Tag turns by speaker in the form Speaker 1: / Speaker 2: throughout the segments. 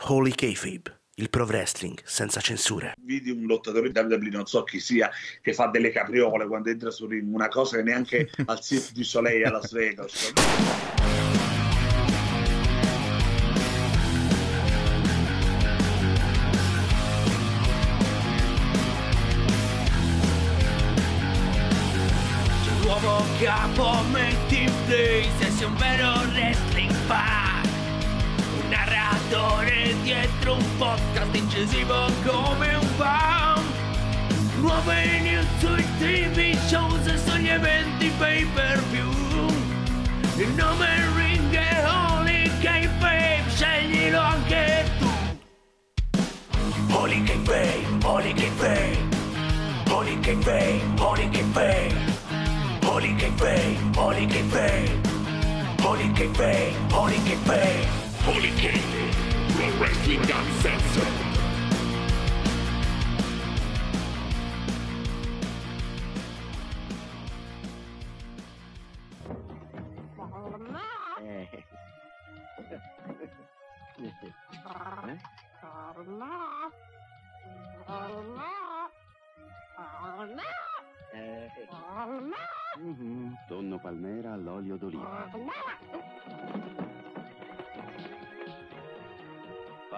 Speaker 1: Holy Kayfabe, il pro wrestling senza censure.
Speaker 2: Vidi un lottatore di WWE, non so chi sia, che fa delle capriole quando entra su ring, una cosa che neanche al Cirque du Soleil a Las Vegas.
Speaker 3: Nuovo capo metti in play se sei un vero wrestling fan Un narratore dietro un podcast incisivo come un fan Nuove news sui tv shows e sugli eventi pay per view. Il nome ring è Holy K-Fame, sceglilo anche tu. Holy K-Fame, Holy K-Fame Holy K-Fame, Holy K-Fame Holy K-Fame, Holy K-Fame Holy K-Fame, Holy K-Fame
Speaker 4: Holy King, Pro Wrestling Uncensored.
Speaker 5: Tonno palmera all'olio d'oliva.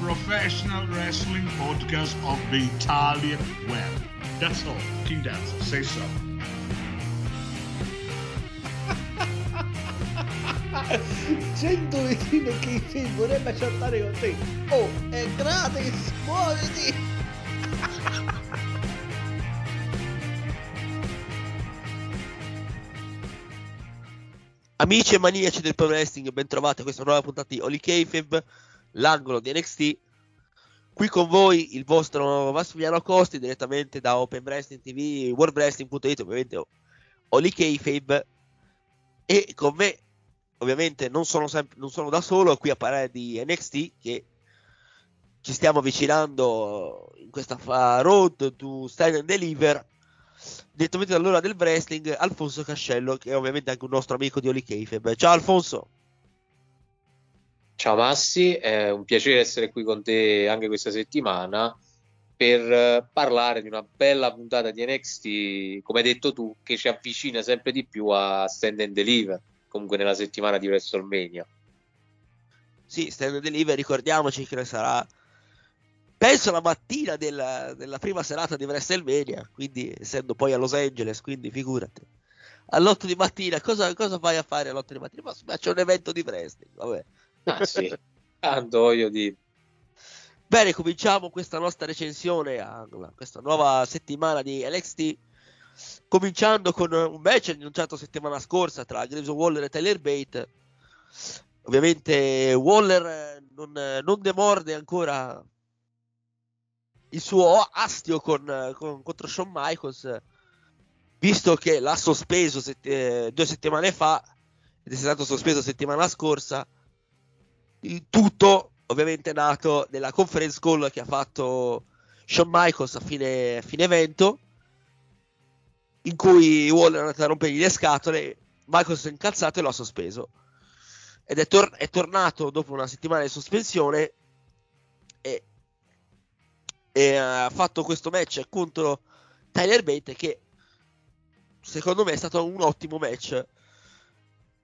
Speaker 6: professional wrestling podcast of the Italian web. That's all. King Dance, say so.
Speaker 7: 100 vicino che film vorrebbe chattare con te. Oh, è gratis, muoviti!
Speaker 8: Amici e maniaci del pro wrestling, ben trovati a questa nuova puntata di Holy Kayfabe, l'angolo di NXT. Qui con voi il vostro Massimiliano Costi, direttamente da Open Wrestling TV, worldwrestling.it, ovviamente Holy Kayfabe. E con me, ovviamente, non sono, sempre, non sono da solo qui a parlare di NXT, che ci stiamo avvicinando in questa road to stand and deliver direttamente dall'ora del wrestling Alfonso Cascello che è ovviamente anche un nostro amico di Oli Kayfabe ciao Alfonso
Speaker 9: Ciao Massi, è un piacere essere qui con te anche questa settimana per eh, parlare di una bella puntata di NXT, come hai detto tu, che ci avvicina sempre di più a Stand and Deliver, comunque nella settimana di WrestleMania.
Speaker 8: sì stand and deliver ricordiamoci che sarà penso la mattina della, della prima serata di WrestleMania quindi essendo poi a Los Angeles quindi figurati all'8 di mattina cosa, cosa vai a fare all'8 di mattina? ma c'è un evento di wrestling vabbè
Speaker 9: Ah sì, tanto voglio dire.
Speaker 8: Bene, cominciamo questa nostra recensione a questa nuova settimana di NXT. Cominciando con un match annunciato settimana scorsa tra Grayson Waller e Tyler Bate. Ovviamente Waller non, non demorde ancora il suo astio con, con- contro Shawn Michaels, visto che l'ha sospeso sett- eh, due settimane fa ed è stato sospeso settimana scorsa. Il tutto ovviamente nato nella conference call che ha fatto Shawn Michaels a fine, a fine evento in cui Waller è andato a rompergli le scatole Michaels si è incazzato e lo ha sospeso. Ed è, tor- è tornato dopo una settimana di sospensione e, e ha fatto questo match contro Tyler Bate che secondo me è stato un ottimo match.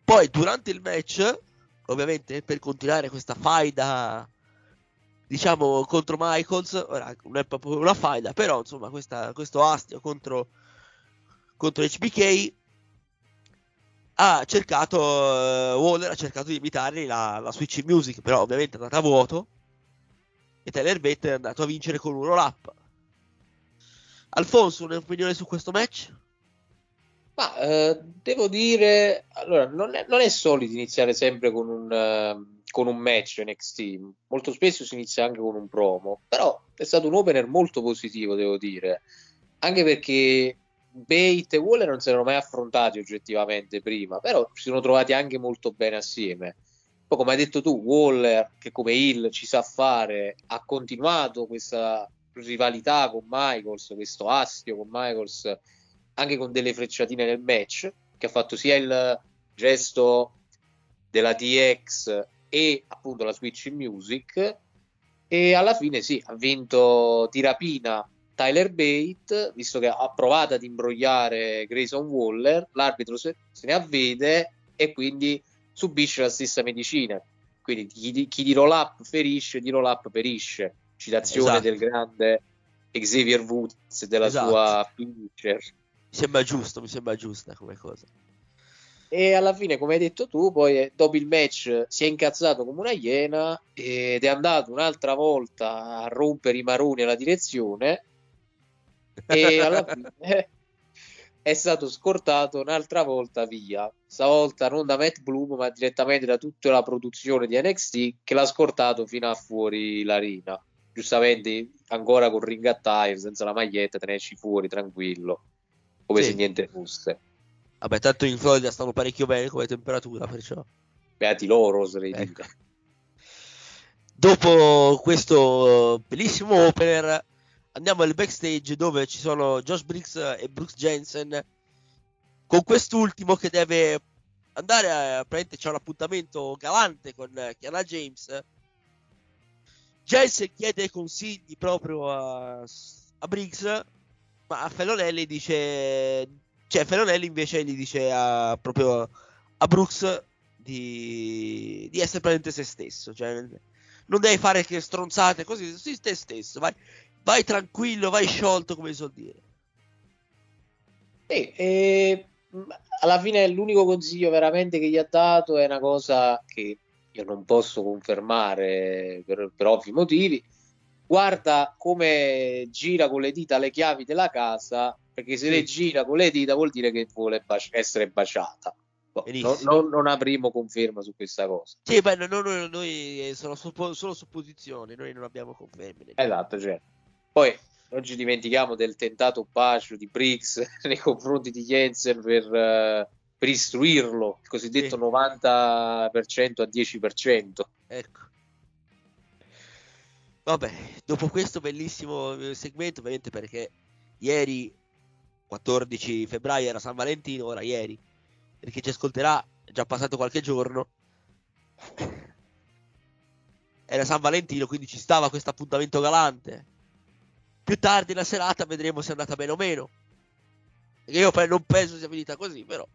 Speaker 8: Poi durante il match ovviamente per continuare questa faida diciamo contro Michaels, ora non è proprio una faida, però insomma questa, questo astio contro, contro HBK ha cercato uh, Waller ha cercato di imitargli la, la switch music, però ovviamente è andata a vuoto e Tyler Bate è andato a vincere con un roll up. Alfonso, un'opinione su questo match?
Speaker 9: Ma eh, devo dire, allora, non è, non è, solito iniziare sempre con un, uh, con un match NXT, molto spesso si inizia anche con un promo, però è stato un opener molto positivo, devo dire, anche perché Bate e Waller non si erano mai affrontati oggettivamente prima, però si sono trovati anche molto bene assieme. Poi, come hai detto tu, Waller, che come Hill ci sa fare, ha continuato questa rivalità con Michaels, questo astio con Michaels, anche con delle frecciatine nel match, che ha fatto sia il gesto della TX e appunto la Switch in Music. E alla fine sì, ha vinto di rapina Tyler Bate, visto che ha provato ad imbrogliare Grayson Waller, l'arbitro se, se ne avvede e quindi subisce la stessa medicina. Quindi chi, chi di roll up ferisce, di roll up perisce. Citazione esatto. del grande Xavier Woods della esatto. sua finisher.
Speaker 8: Mi sembra giusto, mi sembra giusta come cosa.
Speaker 9: E alla fine, come hai detto tu, poi dopo il match si è incazzato come una iena ed è andato un'altra volta a rompere i maroni alla direzione e alla fine è stato scortato un'altra volta via, stavolta non da Matt Bloom ma direttamente da tutta la produzione di NXT che l'ha scortato fino a fuori l'arena. Giustamente ancora con ring attire, senza la maglietta, te ne esci fuori tranquillo, come sì. se niente fosse.
Speaker 8: Vabbè, tanto in Florida stanno parecchio bene come temperatura, perciò.
Speaker 9: Beati loro, oserei ecco.
Speaker 8: Dopo questo bellissimo opener andiamo al backstage dove ci sono Josh Briggs e Brooks Jensen con quest'ultimo che deve andare a praticamente c'è un appuntamento galante con Kiana James Jensen chiede consigli proprio a, a Briggs ma Felonelli dice cioè Felonelli invece gli dice a, proprio a Brooks di, di essere praticamente se stesso cioè non devi fare che stronzate così, sii te stesso, vai, vai tranquillo, vai sciolto, come si suol dire.
Speaker 9: Sì, e alla fine l'unico consiglio veramente che gli ha dato è una cosa che io non posso confermare per, per ovvi motivi. Guarda come gira con le dita le chiavi della casa, perché se sì. le gira con le dita vuol dire che vuole baci- essere baciata. Boh, non, non, non, avremo conferma su questa cosa.
Speaker 8: Sì, beh, no, no, noi sono suppo- solo supposizioni, noi non abbiamo conferme.
Speaker 9: Esatto, certo. Poi non ci dimentichiamo del tentato bacio di Briggs nei confronti di Jensen per, uh, per istruirlo, il cosiddetto sì. 90% a 10%.
Speaker 8: Ecco. Vabbè, dopo questo bellissimo eh, segmento, ovviamente perché ieri, 14 febbraio, era San Valentino, ora ieri, perché ci ascolterà, è già passato qualche giorno, era San Valentino, quindi ci stava questo appuntamento galante più tardi la serata vedremo se è andata bene o meno. Io non penso sia finita così, però.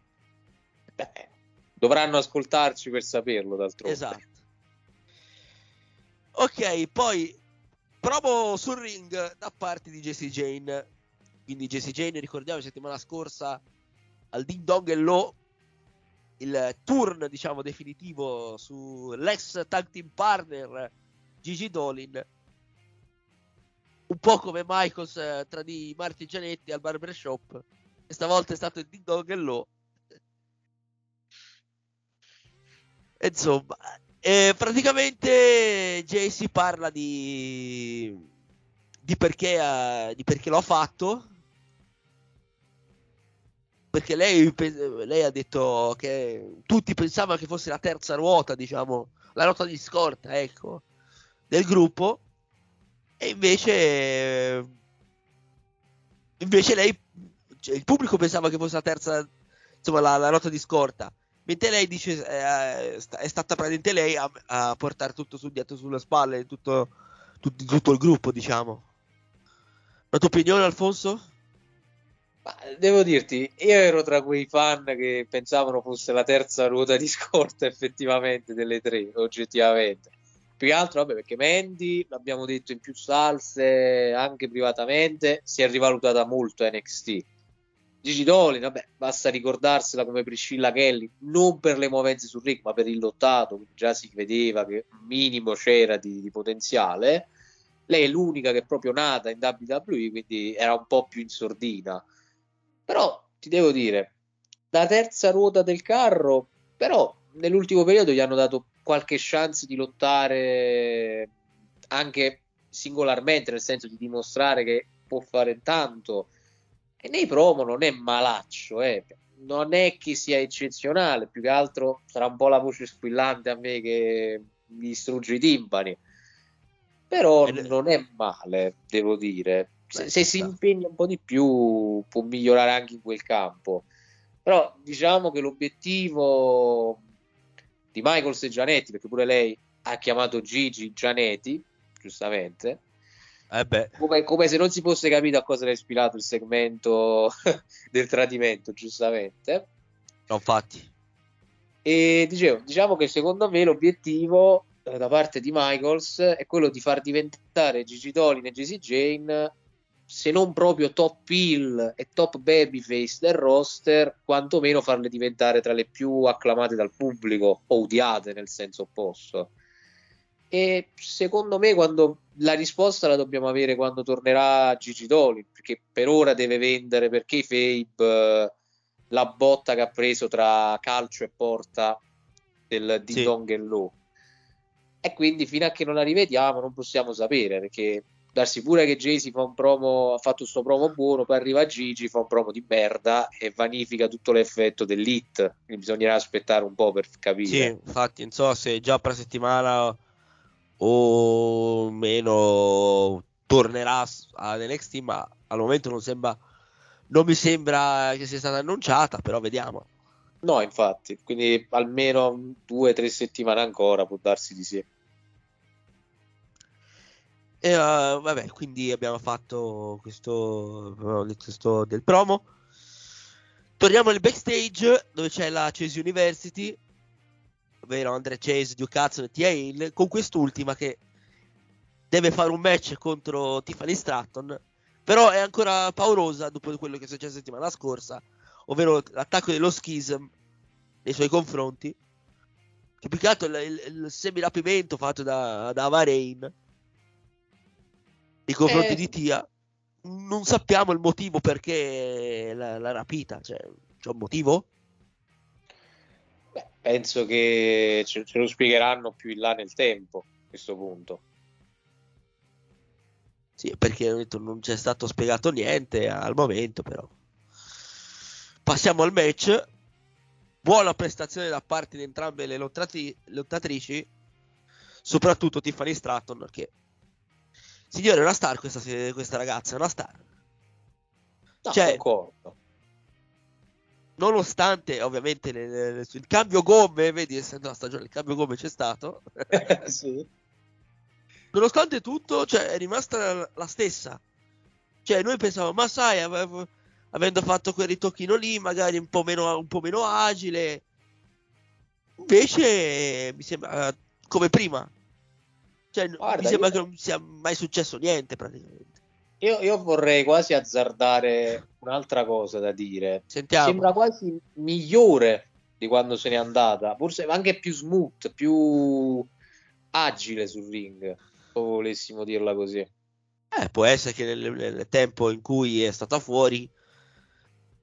Speaker 9: Beh, dovranno ascoltarci per saperlo, d'altronde.
Speaker 8: Esatto. Ok, poi provo sul ring da parte di Jesse Jane. Quindi Jesse Jane, ricordiamo, settimana scorsa al Ding Dong e Low il turn, diciamo, definitivo sull'ex tag team partner Gigi Dolin. Un po' come Michaels eh, tra di Marti Gianetti al barbershop e stavolta è stato il Ding Dong e Low insomma eh, praticamente JC parla di di perché, uh, di perché lo ha fatto perché lei, lei, ha detto che tutti pensavano che fosse la terza ruota diciamo la ruota di scorta ecco del gruppo e invece, invece lei, cioè, il pubblico pensava che fosse la terza, insomma, la, la nota di scorta. Mentre lei dice, eh, è stata praticamente lei a, a, portare tutto su dietro sulle spalle, tutto, tutto, tutto il gruppo, diciamo. La tua opinione, Alfonso?
Speaker 9: Ma devo dirti, io ero tra quei fan che pensavano fosse la terza ruota di scorta effettivamente delle tre, oggettivamente Più che altro, vabbè, perché Mandy, l'abbiamo detto in più salse, anche privatamente, si è rivalutata molto NXT. Gigi Dolin, vabbè, basta ricordarsela come Priscilla Kelly, non per le movenze sul ring, ma per il lottato, già si vedeva che un minimo c'era di, di potenziale. Lei è l'unica che è proprio nata in WWE, quindi era un po' più in sordina. Però ti devo dire, la terza ruota del carro, però nell'ultimo periodo gli hanno dato qualche chance di lottare anche singolarmente, nel senso di dimostrare che può fare tanto. E nei promo non è malaccio, eh. non è che sia eccezionale, più che altro sarà un po' la voce squillante a me che mi distrugge i timpani. Però non è male, devo dire. Se, se si impegna un po' di più, può migliorare anche in quel campo. Però diciamo che l'obiettivo di Michaels e Gianetti, perché pure lei ha chiamato Gigi Gianetti, giustamente.
Speaker 8: Eh
Speaker 9: come, come, se non si fosse capito a cosa era ispirato il segmento del tradimento, giustamente.
Speaker 8: No, infatti.
Speaker 9: E dicevo, diciamo che secondo me l'obiettivo eh, da parte di Michaels è quello di far diventare Gigi Dolin e Jesse Jane se non proprio top heel e top babyface del roster, quantomeno farle diventare tra le più acclamate dal pubblico o odiate nel senso opposto. E secondo me quando la risposta la dobbiamo avere quando tornerà Gigi Dolin, perché per ora deve vendere perché Fabe la botta che ha preso tra calcio e porta del Ding Dong sì. e Low. E quindi fino a che non la rivediamo non possiamo sapere perché darsi pure che Jay-Z fa un promo, ha fatto questo promo buono, poi arriva Gigi, fa un promo di merda e vanifica tutto l'effetto dell'hit. Quindi bisognerà aspettare un po' per capire.
Speaker 8: Sì, infatti, non so se già per settimana o meno tornerà ad NXT, ma al momento non sembra non mi sembra che sia stata annunciata, però vediamo.
Speaker 9: No, infatti, quindi almeno due o tre settimane ancora può darsi di sì.
Speaker 8: E uh, vabbè, quindi abbiamo fatto questo, questo del promo. Torniamo nel backstage dove c'è la Chase University, ovvero Andre Chase, Duke Hudson e Tia Hale, con quest'ultima che deve fare un match contro Tiffany Stratton, però è ancora paurosa dopo quello che è successo la settimana scorsa, ovvero l'attacco dello schism nei suoi confronti, che più che altro il, il, il semi-rapimento fatto da, da Bahrain nei confronti eh. di Tia. Non sappiamo il motivo perché l'ha rapita, cioè, c'è un motivo?
Speaker 9: Penso che ce, ce, lo spiegheranno più in là nel tempo a questo punto.
Speaker 8: Sì, perché detto, non c'è stato spiegato niente al momento, però. Passiamo al match. Buona prestazione da parte di entrambe le lottati- lottatrici, soprattutto Tiffany Stratton, che Signore, è una star questa, questa ragazza, è una star.
Speaker 9: No, cioè, concordo.
Speaker 8: Nonostante ovviamente le, le, il cambio gomme, vedi, essendo la stagione, il cambio gomme c'è stato.
Speaker 9: sì.
Speaker 8: Nonostante tutto, cioè, è rimasta la, la stessa. Cioè, noi pensavamo, ma sai, avevo, avendo fatto quel ritocchino lì, magari un po' meno, un po meno agile. Invece mi sembra come prima. Cioè, Guarda, mi sembra io... che non sia mai successo niente praticamente.
Speaker 9: Io, io, vorrei quasi azzardare un'altra cosa da dire.
Speaker 8: Sentiamo.
Speaker 9: Sembra quasi migliore di quando se n'è andata, forse anche più smooth, più agile sul ring, se volessimo dirla così.
Speaker 8: Eh, può essere che nel, nel, tempo in cui è stata fuori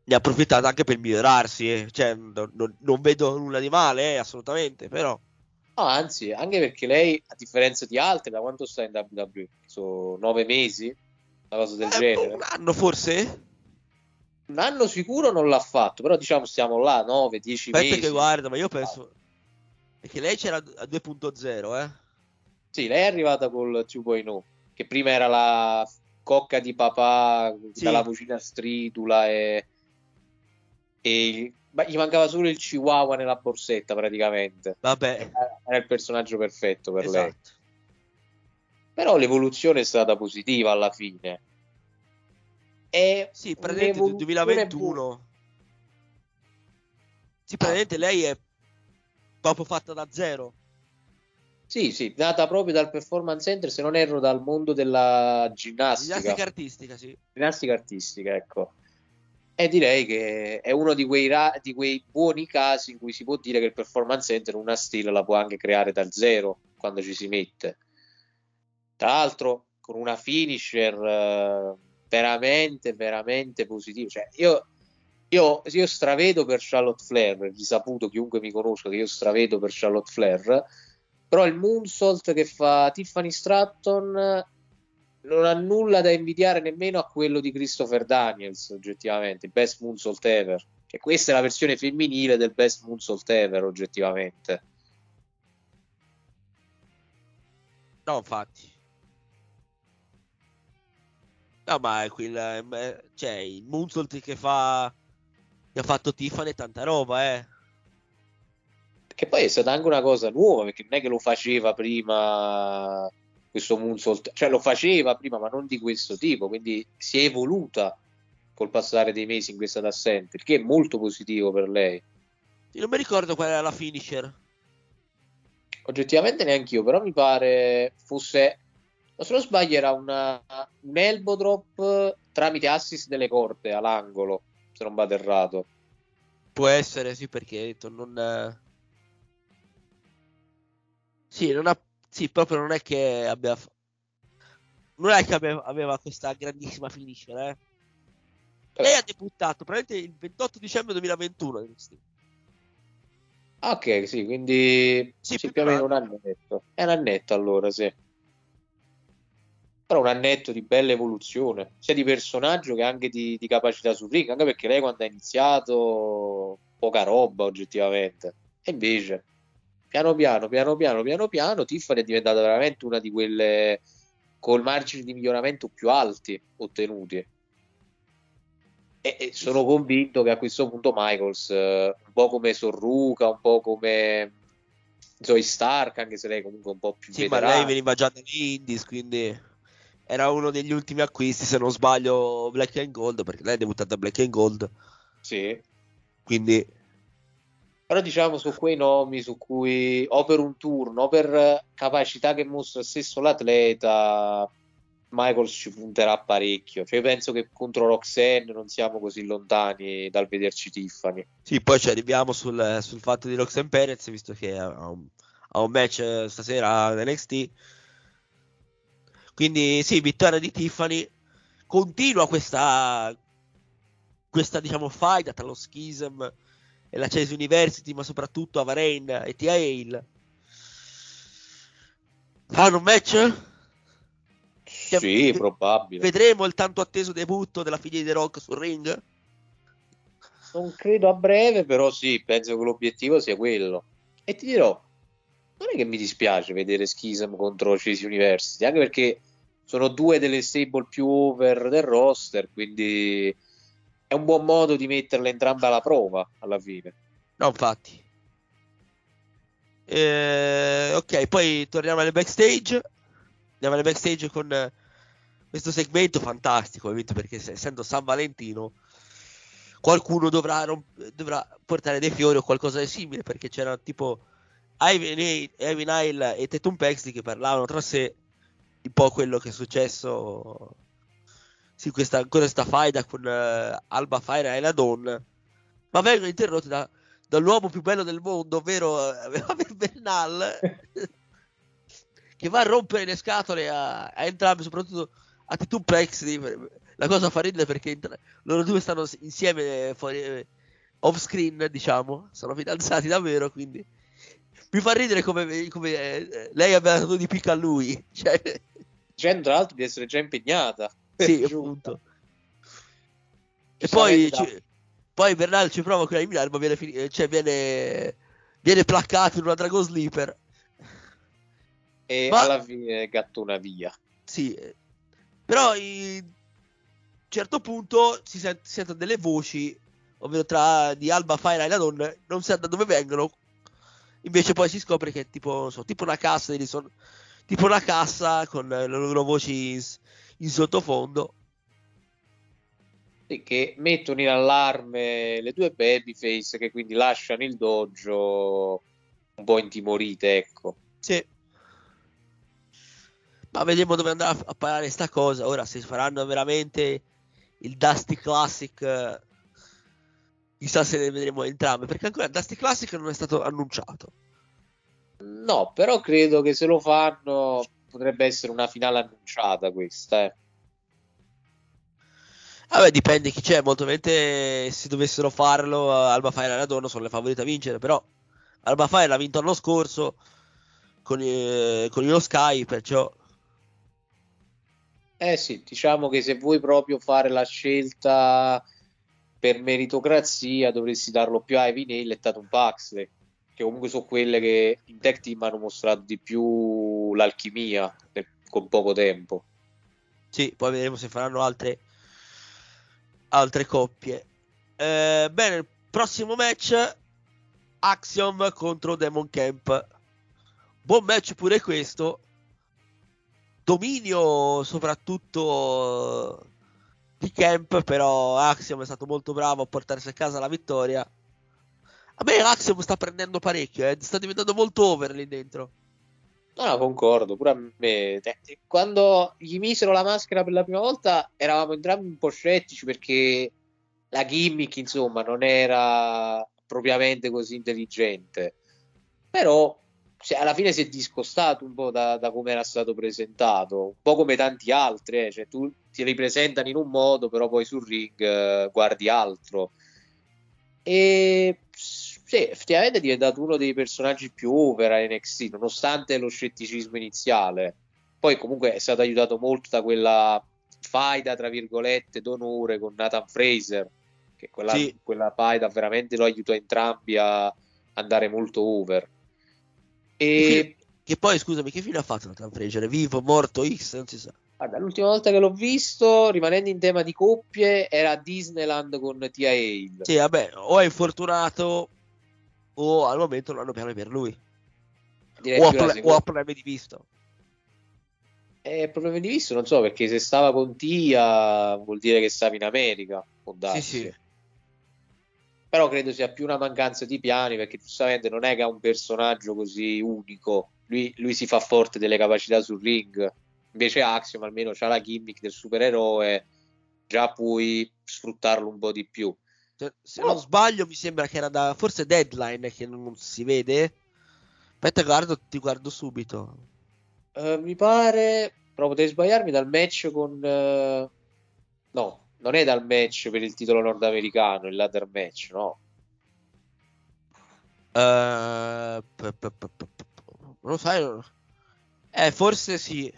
Speaker 8: ne ha approfittato anche per migliorarsi. Eh. Cioè, non, non, non, vedo nulla di male, eh, assolutamente, però
Speaker 9: No, anzi, anche perché lei, a differenza di altre, da quanto sta in WWE? Sono nove mesi? Una cosa del
Speaker 8: eh,
Speaker 9: genere.
Speaker 8: Un anno forse?
Speaker 9: Un anno sicuro non l'ha fatto, però diciamo stiamo là, 9, 10
Speaker 8: Aspetta
Speaker 9: mesi.
Speaker 8: Che guarda, ma io penso... Perché lei c'era a 2.0, eh?
Speaker 9: Sì, lei è arrivata col 2.0, che prima era la cocca di papà sì. dalla cucina stridula e, e ma gli mancava solo il chihuahua nella borsetta praticamente.
Speaker 8: Vabbè.
Speaker 9: Era il personaggio perfetto per
Speaker 8: esatto.
Speaker 9: lei. Però l'evoluzione è stata positiva alla fine. E
Speaker 8: sì, praticamente nel 2021. Sì, praticamente lei è proprio fatta da zero.
Speaker 9: Sì, sì, nata proprio dal performance center, se non erro dal mondo della ginnastica.
Speaker 8: Ginnastica artistica, sì.
Speaker 9: Ginnastica artistica, ecco. E direi che è uno di quei, ra- di quei buoni casi in cui si può dire che il performance center una stile la può anche creare da zero quando ci si mette. Tra l'altro con una finisher eh, veramente, veramente positiva. Cioè, io, io, io stravedo per Charlotte Flair, risaputo chiunque mi conosca che io stravedo per Charlotte Flair, però il moonsault che fa Tiffany Stratton non ha nulla da invidiare nemmeno a quello di Christopher Daniels, oggettivamente, il best moonsault ever. E questa è la versione femminile del best moonsault ever, oggettivamente.
Speaker 8: No, infatti. No, ma è quel, cioè, il moonsault che fa che ha fatto Tiffany tanta roba, eh.
Speaker 9: Che poi è stata anche una cosa nuova, perché non è che lo faceva prima questo moonsault, cioè lo faceva prima, ma non di questo tipo, quindi si è evoluta col passare dei mesi in questa assente, il che è molto positivo per lei.
Speaker 8: Io non mi ricordo qual era la finisher.
Speaker 9: Oggettivamente neanche io, però mi pare fosse, se non sbaglio, era una, un elbow drop tramite assist delle corte all'angolo, se non vado errato.
Speaker 8: Può essere, sì, perché detto, non... Sì, non ha sì, proprio non è che abbia. Non è che aveva, aveva questa grandissima finisher, eh. Lei ha debuttato praticamente il 28 dicembre 2021.
Speaker 9: Ok, sì, quindi
Speaker 8: sì,
Speaker 9: più o meno un annetto. È un annetto allora, sì. Però un annetto di bella evoluzione, sia di personaggio che anche di, di capacità sul ring, anche perché lei quando ha iniziato poca roba oggettivamente. E invece piano piano, piano piano, piano piano, Tiffany è diventata veramente una di quelle col margini di miglioramento più alti ottenuti. E, e sono convinto che a questo punto Michaels, eh, un po' come Sorruca, un po' come Zoe Stark, anche se lei comunque un po' più
Speaker 8: Sì, veterana. ma lei veniva già dagli Indies, quindi era uno degli ultimi acquisti, se non sbaglio, Black and Gold, perché lei è debuttata a Black and Gold.
Speaker 9: Sì.
Speaker 8: Quindi
Speaker 9: però diciamo su quei nomi su cui o per un turno o per capacità che mostra stesso l'atleta Michaels ci punterà parecchio cioè penso che contro Roxanne non siamo così lontani dal vederci Tiffany
Speaker 8: sì poi ci arriviamo sul, sul fatto di Roxanne Perez visto che ha un, ha un match stasera ad NXT quindi sì vittoria di Tiffany continua questa questa diciamo fight tra lo schism e la Chase University, ma soprattutto Avarain e Tia Hale. Fanno un match?
Speaker 9: Sì, probabile.
Speaker 8: Vedremo il tanto atteso debutto della figlia di The Rock sul ring?
Speaker 9: Non credo a breve, però sì, penso che l'obiettivo sia quello. E ti dirò, non è che mi dispiace vedere Schism contro Chase University, anche perché sono due delle stable più over del roster, quindi è un buon modo di metterle entrambe alla prova alla fine.
Speaker 8: No, infatti. Eh, ok, poi torniamo alle backstage. Andiamo alle backstage con eh, questo segmento fantastico, ovviamente perché essendo San Valentino qualcuno dovrà, dovrà, portare dei fiori o qualcosa di simile perché c'era tipo Ivan Nile e Tatum Pexley che parlavano tra sé un po' quello che è successo sì, questa, questa faida con uh, Alba Fire e la donna, ma vengono interrotti da, dall'uomo più bello del mondo, ovvero uh, Bernal, che va a rompere le scatole a, a entrambi, soprattutto a Titu Plexi. La cosa fa ridere perché intra- loro due stanno insieme fuori, eh, off screen, diciamo, sono fidanzati davvero, quindi mi fa ridere come, come eh, lei abbia dato di picca a lui. Cioè...
Speaker 9: Dicendo tra l'altro di essere già impegnata.
Speaker 8: Sì, appunto. E poi, ci, poi Bernal ci prova con la Milano, ma viene, fin- cioè viene, viene placcato in una Dragon Sleeper.
Speaker 9: E ma, alla fine gattona via.
Speaker 8: Sì, però a un certo punto si, sent- si sentono delle voci, ovvero tra di Alba Fire e la donna, non sa da dove vengono. Invece poi si scopre che è tipo, so, tipo una cassa, son- tipo una cassa con le loro voci in, in sottofondo.
Speaker 9: Sì, che mettono in allarme le due babyface che quindi lasciano il dojo un po' intimorite, ecco.
Speaker 8: Sì. Ma vediamo dove andrà a parare sta cosa. Ora, se faranno veramente il Dusty Classic, eh, chissà se ne vedremo entrambe. Perché ancora Dusty Classic non è stato annunciato.
Speaker 9: No, però credo che se lo fanno potrebbe essere una finale annunciata questa. Eh.
Speaker 8: Vabbè, dipende chi c'è. Molto probabilmente se dovessero farlo, eh, Alba Fire e Radorno sono le favorite a vincere. Però Alba Fire l'ha vinto l'anno scorso con, eh, con io Sky, perciò
Speaker 9: Eh sì, diciamo che se vuoi proprio fare la scelta per meritocrazia dovresti darlo più a Evan Hale e Tatum Paxley, che comunque sono quelle che in tech team hanno mostrato di più l'alchimia con poco tempo.
Speaker 8: Sì, poi vedremo se faranno altre, altre coppie. Eh, bene, prossimo match Axiom contro Demon Camp. Buon match pure questo. Dominio soprattutto di Camp, però Axiom è stato molto bravo a portarsi a casa la vittoria. A me Axiom sta prendendo parecchio, eh. sta diventando molto over lì dentro.
Speaker 9: No, no, concordo, pure a me. Quando gli misero la maschera per la prima volta eravamo entrambi un po' scettici perché la gimmick, insomma, non era propriamente così intelligente. Però alla fine si è discostato un po' da, da come era stato presentato, un po' come tanti altri, eh. Cioè, tu ti ripresentano in un modo, però poi sul ring eh, guardi altro. E sì, effettivamente è diventato uno dei personaggi più over a NXT, nonostante lo scetticismo iniziale. Poi comunque è stato aiutato molto da quella faida, tra virgolette, d'onore con Nathan Fraser, che quella,
Speaker 8: Sì.
Speaker 9: quella faida veramente lo aiutò entrambi a andare molto over. E
Speaker 8: Che poi, scusami, che fine ha fatto Nathan Fraser? È vivo, morto, X, non si sa.
Speaker 9: Guarda, l'ultima volta che l'ho visto, rimanendo in tema di coppie, era a Disneyland con Tia Hale.
Speaker 8: Sì, vabbè, o è infortunato o al momento non hanno piani per lui.
Speaker 9: Direi
Speaker 8: O ha,
Speaker 9: seconda.
Speaker 8: o ha problemi di vista.
Speaker 9: Eh, problemi di visto non so perché se stava con Tia vuol dire che stava in America, può darsi.
Speaker 8: Sì, sì.
Speaker 9: Però credo sia più una mancanza di piani perché giustamente non è che ha un personaggio così unico. Lui, lui si fa forte delle capacità sul ring. Invece Axiom almeno ha la gimmick del supereroe, già puoi sfruttarlo un po' di più.
Speaker 8: Se, se non sbaglio, mi sembra che era da forse Deadline che non si vede. Aspetta, guardo, ti guardo subito.
Speaker 9: Eh, mi pare, però potrei sbagliarmi, dal match con... eh, No, non è dal match per il titolo nordamericano, il ladder match, no.
Speaker 8: Eh, p- p- p- p- p- non lo sai? non- Eh, forse sì.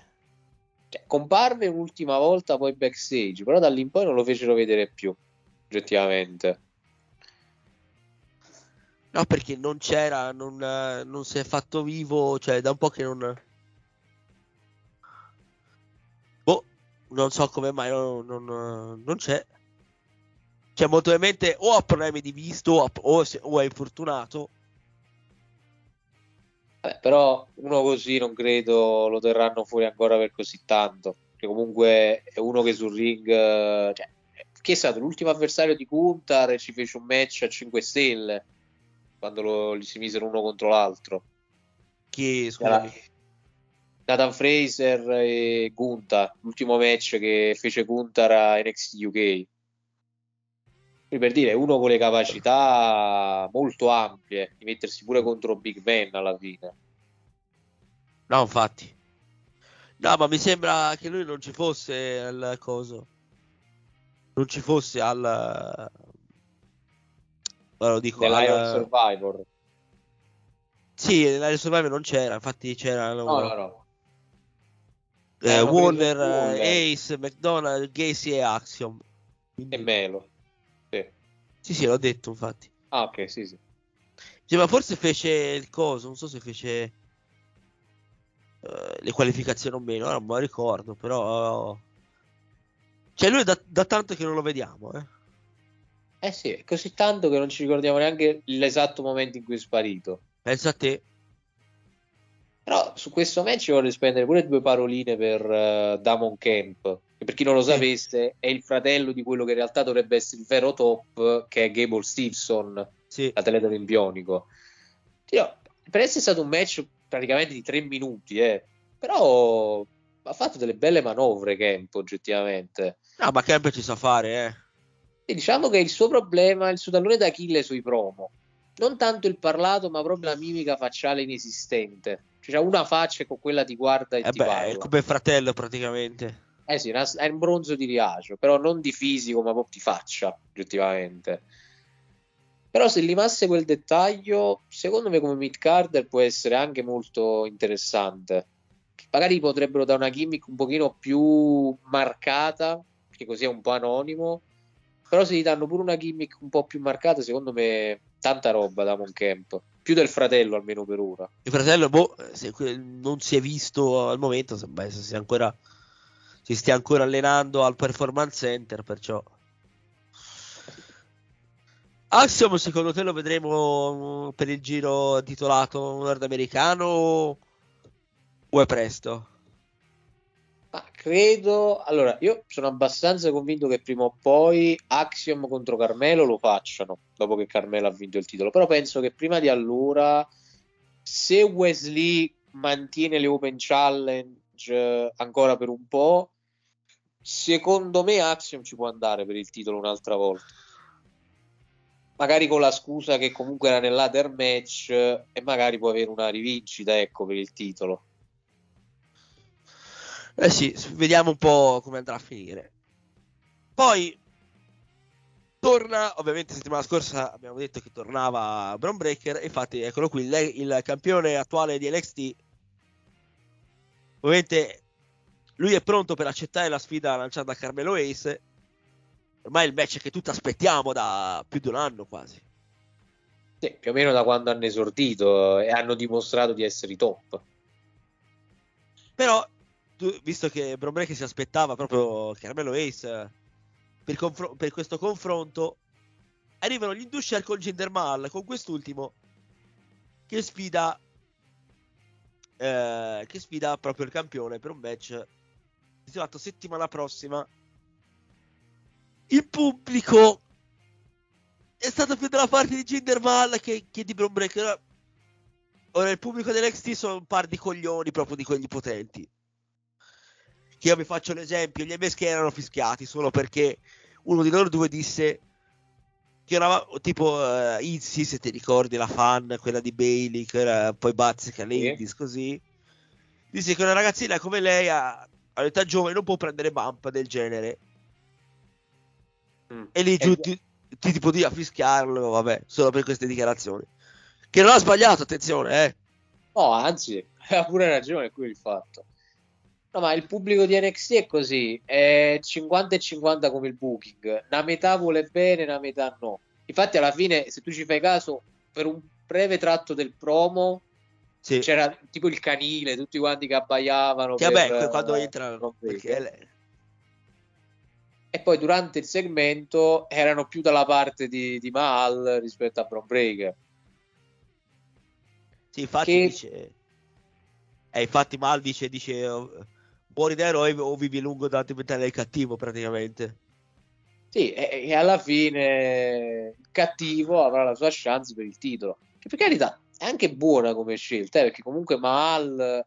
Speaker 9: Cioè, comparve un'ultima volta poi backstage, però da lì in poi non lo fecero vedere più, oggettivamente.
Speaker 8: No, perché non c'era, non, non si è fatto vivo, cioè da un po' che non... Boh, non so come mai non, non- non c'è. Cioè, molto probabilmente o ha problemi di visto o, o è infortunato.
Speaker 9: Vabbè, però uno così non credo lo terranno fuori ancora per così tanto. Perché comunque è uno che sul ring, eh, cioè, chi è stato l'ultimo avversario di Kuntar e ci fece un match a 5 stelle quando lo- li si misero uno contro l'altro.
Speaker 8: Che, scusami.
Speaker 9: Nathan Fraser e Gunta, l'ultimo match che fece Guntar a NXT UK. Per dire, uno con le capacità molto ampie di mettersi pure contro Big Ben alla fine.
Speaker 8: No, infatti. No, ma mi sembra che lui non ci fosse al coso. Non ci fosse al... Ora lo dico.
Speaker 9: Nell'Iron
Speaker 8: al-
Speaker 9: Survivor.
Speaker 8: Sì, nell'Aria Survivor non c'era, infatti c'erano
Speaker 9: No, no, no.
Speaker 8: eh, Waller. eh, Ace, McDonald, Gacy e Axiom.
Speaker 9: E Melo. Sì.
Speaker 8: Sì, l'ho detto infatti.
Speaker 9: Ah, ok, sì, sì.
Speaker 8: Sì, ma forse fece il coso, non so se fece eh, le qualificazioni o meno, ora non me lo ricordo, però... Cioè lui è da, da tanto che non lo vediamo, eh.
Speaker 9: Eh sì, è così tanto che non ci ricordiamo neanche l'esatto momento in cui è sparito.
Speaker 8: Pensa a te.
Speaker 9: Però su questo match vorrei spendere pure due paroline per eh, Damon Camp, che per chi non lo sapesse è il fratello di quello che in realtà dovrebbe essere il vero top, che è Gable Stevenson,
Speaker 8: Sì.
Speaker 9: l'atleta olimpionico. Dirò, per essere stato un match praticamente di tre minuti, eh, però ha fatto delle belle manovre Kemp oggettivamente.
Speaker 8: No, ma Kemp ci sa fare, eh.
Speaker 9: E diciamo che il suo problema, il suo tallone d'Achille sui promo, non tanto il parlato, ma proprio la mimica facciale inesistente. Cioè, c'ha una faccia con quella ti guarda e
Speaker 8: Eh
Speaker 9: ti
Speaker 8: beh,
Speaker 9: parla.
Speaker 8: è come fratello praticamente.
Speaker 9: Eh sì, è un bronzo di riacio, però non di fisico, ma proprio di faccia, oggettivamente. Però se limasse quel dettaglio, secondo me come mid Carter può essere anche molto interessante. Magari potrebbero dare una gimmick un pochino più marcata, che così è un po' anonimo. Però se gli danno pure una gimmick un po' più marcata, secondo me tanta roba da Camp. Più del fratello almeno per ora.
Speaker 8: Il fratello, boh, se non si è visto al momento, se sia ancora, si stia ancora allenando al Performance Center, perciò... Axiom, secondo te lo vedremo mm, per il giro titolato nordamericano o è presto?
Speaker 9: Credo, allora, io sono abbastanza convinto che prima o poi Axiom contro Carmelo lo facciano, dopo che Carmelo ha vinto il titolo, però penso che prima di allora, se Wesley mantiene le Open Challenge eh, ancora per un po', secondo me Axiom ci può andare per il titolo un'altra volta. Magari con la scusa che comunque era nell'other match eh, e magari può avere una rivincita, ecco, per il titolo.
Speaker 8: Eh sì, vediamo un po' come andrà a finire. Poi torna, ovviamente settimana scorsa abbiamo detto che tornava Brown Breaker, e infatti eccolo qui, il, il campione attuale di NXT. Ovviamente lui è pronto per accettare la sfida lanciata da Carmelo Ace. Ormai il match che tutti aspettiamo da più di un anno quasi.
Speaker 9: Sì, più o meno da quando hanno esordito e hanno dimostrato di essere i top.
Speaker 8: Però, tu- visto che Bron Breakker si aspettava proprio Carmelo Ace per, confro- per questo confronto, arrivano gli Indusher con Jinder Mahal, con quest'ultimo che sfida eh, che sfida proprio il campione per un match fatto settimana prossima. Il pubblico è stato più dalla parte di Jinder Mahal che, che di Bron Breakker. Ora, il pubblico dell'XT sono un par di coglioni proprio di quelli potenti. Che io vi faccio l'esempio: gli MSK erano fischiati solo perché uno di loro due disse che era tipo uh, Izzy, se ti ricordi la fan, quella di Bailey, che era poi bazzica Ladies, così. Disse che una ragazzina come lei a, all'età giovane non può prendere bump del genere.
Speaker 9: Mm.
Speaker 8: E lì giù ti, ti tipo di a fischiarlo, vabbè, solo per queste dichiarazioni. Che non ha sbagliato, attenzione, eh.
Speaker 9: No, anzi, ha pure ragione qui il fatto. No, ma il pubblico di NXT è così, è 50 e 50 come il booking, una metà vuole bene, una metà no. Infatti alla fine, se tu ci fai caso, per un breve tratto del promo
Speaker 8: Sì.
Speaker 9: c'era tipo il canile, tutti quanti che abbaiavano.
Speaker 8: Che
Speaker 9: per,
Speaker 8: vabbè, quando
Speaker 9: eh,
Speaker 8: entrano, perché
Speaker 9: E poi durante il segmento erano più dalla parte di, di Mahal rispetto a Bron Breaker.
Speaker 8: Sì, infatti
Speaker 9: Che-
Speaker 8: dice. Eh, infatti Mal dice, dice oh, muori da eroe o vivi lungo da diventare il cattivo praticamente.
Speaker 9: Sì, e, e alla fine il cattivo avrà la sua chance per il titolo. Che per carità è anche buona come scelta, eh, perché comunque Mahal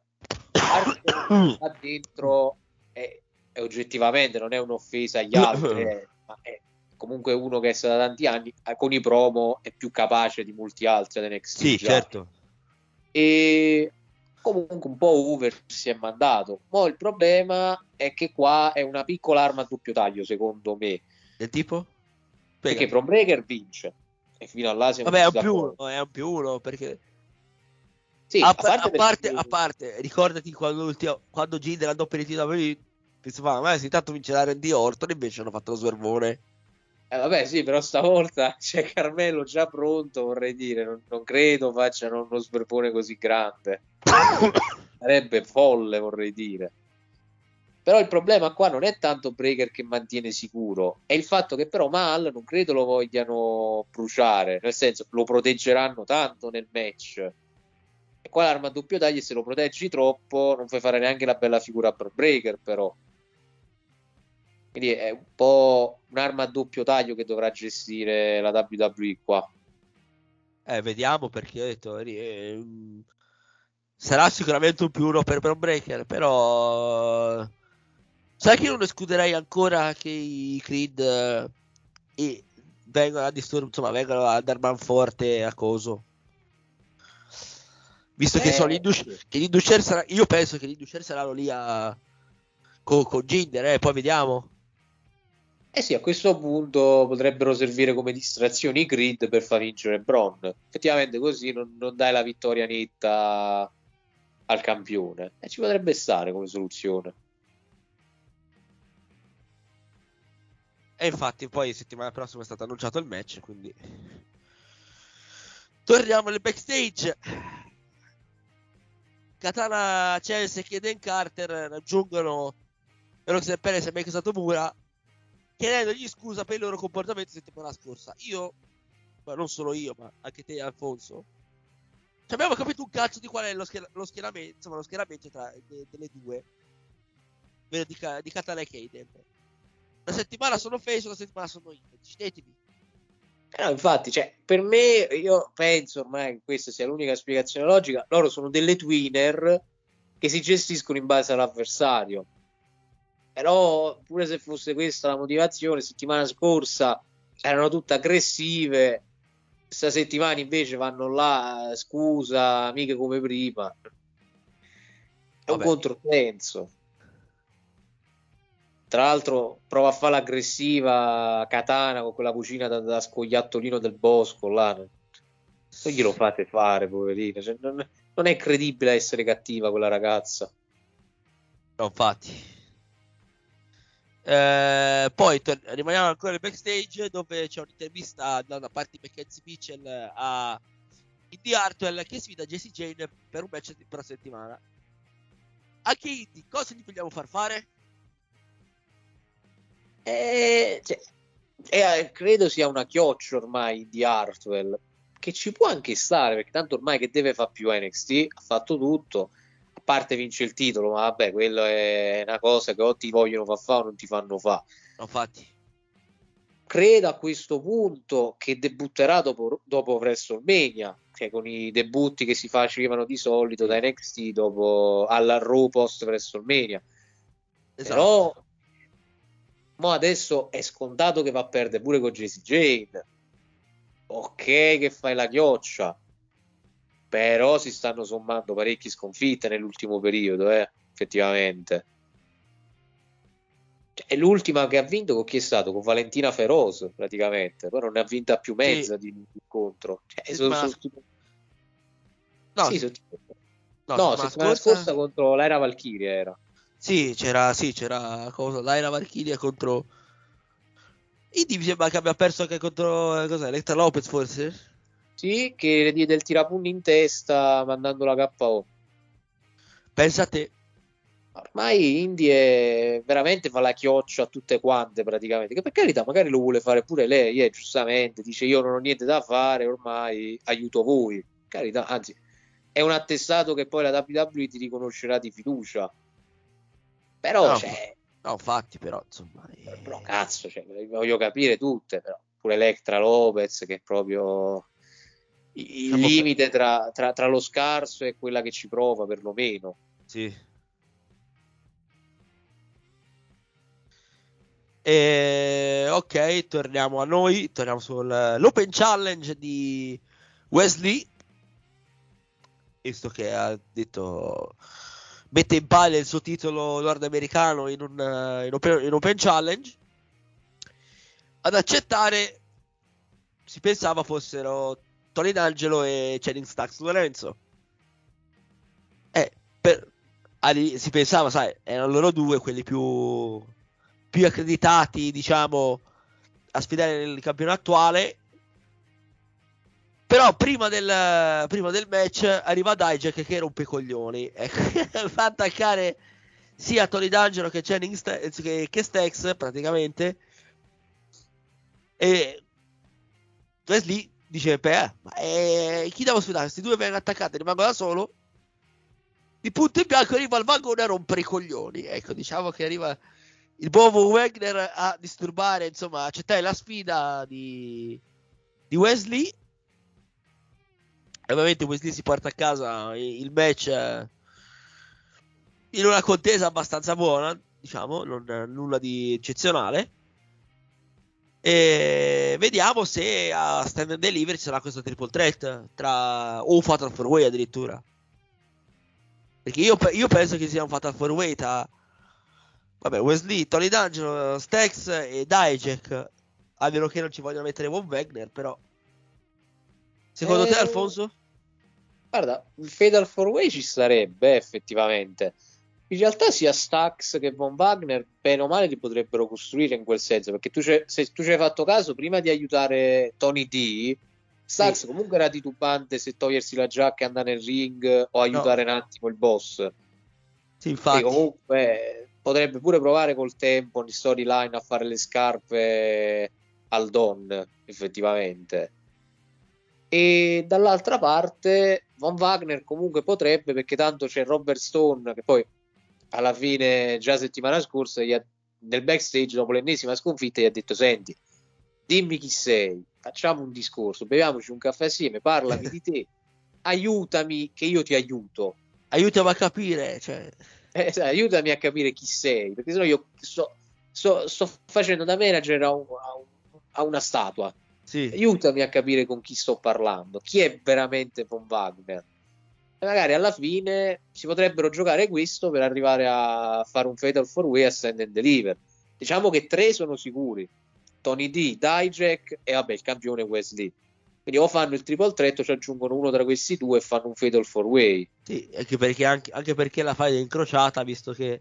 Speaker 9: là dentro è, è oggettivamente non è un'offesa agli altri, eh, ma è comunque uno che è stato da tanti anni eh, con i promo è più capace di molti altri ad NXT.
Speaker 8: Sì,
Speaker 9: già.
Speaker 8: certo.
Speaker 9: E comunque un po' over si è mandato. Ma il problema è che qua è una piccola arma a doppio taglio, secondo me.
Speaker 8: Del tipo?
Speaker 9: Perché Bron Breaker vince. E fino a là siamo
Speaker 8: Vabbè, è un più uno, è un più uno perché
Speaker 9: Sì,
Speaker 8: a,
Speaker 9: a
Speaker 8: pa-
Speaker 9: parte
Speaker 8: a parte,
Speaker 9: perché-
Speaker 8: a parte, ricordati quando, l'ultimo- quando Jinder andò per il titolo pensava, ma sì, tanto vincerà Randy Orton, invece hanno fatto lo swervone.
Speaker 9: Eh, vabbè, sì, però stavolta c'è Carmelo già pronto, vorrei dire. Non, non credo facciano uno sberpone così grande. Sarebbe folle, vorrei dire. Però il problema qua non è tanto Breaker che mantiene sicuro, è il fatto che però Mal non credo lo vogliano bruciare, nel senso lo proteggeranno tanto nel match. E qua l'arma a doppio taglio, se lo proteggi troppo, non fai fare neanche la bella figura Bron Breaker, però. Quindi è un po' un'arma a doppio taglio che dovrà gestire la WWE qua.
Speaker 8: Eh, vediamo perché ho detto, eh, sarà sicuramente un più uno per Brown Breaker, però sai che io non escluderei ancora che i Creed eh, e vengono a disturbare, insomma, vengono a dar manforte a coso. Visto che
Speaker 9: Eh,
Speaker 8: sono gli Indus- che gli Indusher sarà, io penso che gli Indusher saranno lì a con, con Jinder, eh, poi vediamo.
Speaker 9: Eh sì, a questo punto potrebbero servire come distrazioni i grid per far vincere Bron. Effettivamente così non, non dai la vittoria netta al campione. E ci potrebbe stare come soluzione.
Speaker 8: E infatti poi settimana prossima è stato annunciato il match, quindi torniamo nel backstage. Katana Chelsea e Eden Carter raggiungono Roxanne Perez e Mike Satomura chiedendogli scusa per il loro comportamento settimana scorsa. Io, ma non solo io, ma anche te Alfonso, ci abbiamo capito un cazzo di qual è lo, schier- lo schieramento, insomma, lo schieramento tra de- delle due, ovvero di, Ka- di Katana e Kaden. Una settimana sono face, una settimana sono io. Decidetemi.
Speaker 9: Eh no, infatti, cioè, per me, io penso ormai che questa sia l'unica spiegazione logica. Loro sono delle twinner che si gestiscono in base all'avversario. Però, pure se fosse questa la motivazione, settimana scorsa erano tutte aggressive. Questa settimana invece vanno là, scusa, amiche come prima. È un
Speaker 8: Vabbè.
Speaker 9: controsenso. Tra l'altro prova a fare l'aggressiva katana con quella cucina da, da scoiattolino del bosco là. Non glielo fate fare, poverino. Cioè, non, non è credibile essere cattiva quella ragazza.
Speaker 8: No, infatti. Eh, poi tor- rimaniamo ancora nel backstage dove c'è un'intervista da una parte di Mackenzie Mitchell a Indy Hartwell che sfida Jesse Jane per un match di prossima settimana. Anche Indy, cosa gli vogliamo far fare?
Speaker 9: Eh, cioè, eh, credo sia una chioccia ormai di Hartwell. Che ci può anche stare, perché tanto ormai che deve fare più NXT, ha fatto tutto. A parte vince il titolo, ma vabbè, quello è una cosa che o ti vogliono far fare o non ti fanno fare.
Speaker 8: Infatti.
Speaker 9: credo a questo punto che debutterà dopo, dopo WrestleMania, cioè con i debutti che si facevano di solito da NXT dopo alla Raw post WrestleMania.
Speaker 8: Esatto.
Speaker 9: Però mo adesso è scontato che va a perdere pure con Jesse Jane. Ok, che fai la chioccia, però si stanno sommando parecchie sconfitte nell'ultimo periodo, eh, effettivamente. Cioè, è l'ultima che ha vinto con chi è stato? Con Valentina Feroz, praticamente. Poi non ne ha vinta più mezza di di incontro. Cioè, sono- sono-
Speaker 8: No,
Speaker 9: sì, sono-
Speaker 8: no,
Speaker 9: no,
Speaker 8: settimana scorsa-
Speaker 9: scorsa contro l'Era Valkyria era.
Speaker 8: Sì, c'era, sì, c'era cosa, Laira Valkyria contro Indy mi sembra che abbia perso anche contro eh, cos'è, Electra Lopez forse?
Speaker 9: Sì, che le diede il tirapugno in testa mandando la KO.
Speaker 8: Pensa a te.
Speaker 9: Ormai Indy è veramente fa la chioccia a tutte quante praticamente. Che per carità, magari lo vuole fare pure lei, eh, giustamente. Dice io non ho niente da fare, ormai aiuto voi. Carità, anzi, è un attestato che poi la WWE ti riconoscerà di fiducia. Però,
Speaker 8: No,
Speaker 9: cioè,
Speaker 8: No, infatti, però, insomma, eh,
Speaker 9: però cazzo, cioè, voglio capire tutte, però. Pure Electra Lopez che è proprio il limite tra, tra- tra lo scarso e quella che ci prova perlomeno.
Speaker 8: sì. E, ok, torniamo a noi, torniamo sull'Open Challenge di Wesley, visto che ha detto mette in palio il suo titolo nordamericano in un eh, in open, in open Challenge. Ad accettare si pensava fossero Tony D'Angelo e Channing Stax Lorenzo. Eh, per, ali- si pensava, sai, erano loro due quelli più, più accreditati, diciamo, a sfidare nel campionato attuale. Però prima del, prima del match arriva Dijak che rompe i coglioni. Ecco, fa attaccare sia Tony D'Angelo che Channing Sta- che, che Stax praticamente. E Wesley dice: Beh, eh, chi devo sfidare? Questi due vengono attaccati, rimango da solo. Di punto in bianco arriva il vagone a rompere i coglioni. Ecco, diciamo che arriva il buon Wagner a disturbare, insomma, accettare la sfida di, di Wesley. E ovviamente Wesley si porta a casa il match eh, in una contesa abbastanza buona, diciamo, non nulla di eccezionale. E vediamo se a Stand and Deliver ci sarà questo triple threat tra o un Fatal 4 Way addirittura. Perché io, io, penso che sia un Fatal 4 Way tra vabbè, Wesley, Tony D'Angelo, Stax e Dijak. A meno che non ci vogliono mettere Von Wagner, però. Secondo
Speaker 9: eh...
Speaker 8: te, Alfonso?
Speaker 9: Guarda, il Fatal 4 Way ci sarebbe effettivamente in realtà sia Stax che Von Wagner, bene o male, li potrebbero costruire in quel senso. Perché tu se tu ci hai fatto caso, prima di aiutare Tony D, Stax sì. comunque era titubante se togliersi la giacca e andare nel ring o aiutare no. un attimo il boss.
Speaker 8: Sì, infatti. E
Speaker 9: comunque potrebbe pure provare col tempo in storyline a fare le scarpe al Don, effettivamente. E dall'altra parte, Von Wagner comunque potrebbe, perché tanto c'è Robert Stone, che poi alla fine, già settimana scorsa, ha, nel backstage, dopo l'ennesima sconfitta, gli ha detto: Senti, dimmi chi sei, facciamo un discorso, beviamoci un caffè assieme, parlami di te, aiutami, che io ti aiuto.
Speaker 8: Aiutami a capire, cioè.
Speaker 9: eh, aiutami a capire chi sei, perché sennò io sto, sto, sto facendo da manager a, un, a, un, a una statua.
Speaker 8: Sì.
Speaker 9: Aiutami a capire con chi sto parlando, chi è veramente Von Wagner e magari alla fine si potrebbero giocare questo per arrivare a fare un Fatal 4 Way a Send and Deliver. Diciamo che tre sono sicuri: Tony D, Dijak e vabbè il campione Wesley. Quindi o fanno il triple threat o ci aggiungono uno tra questi due e fanno un Fatal 4 Way.
Speaker 8: Sì, anche perché, anche, anche perché la fai incrociata, visto che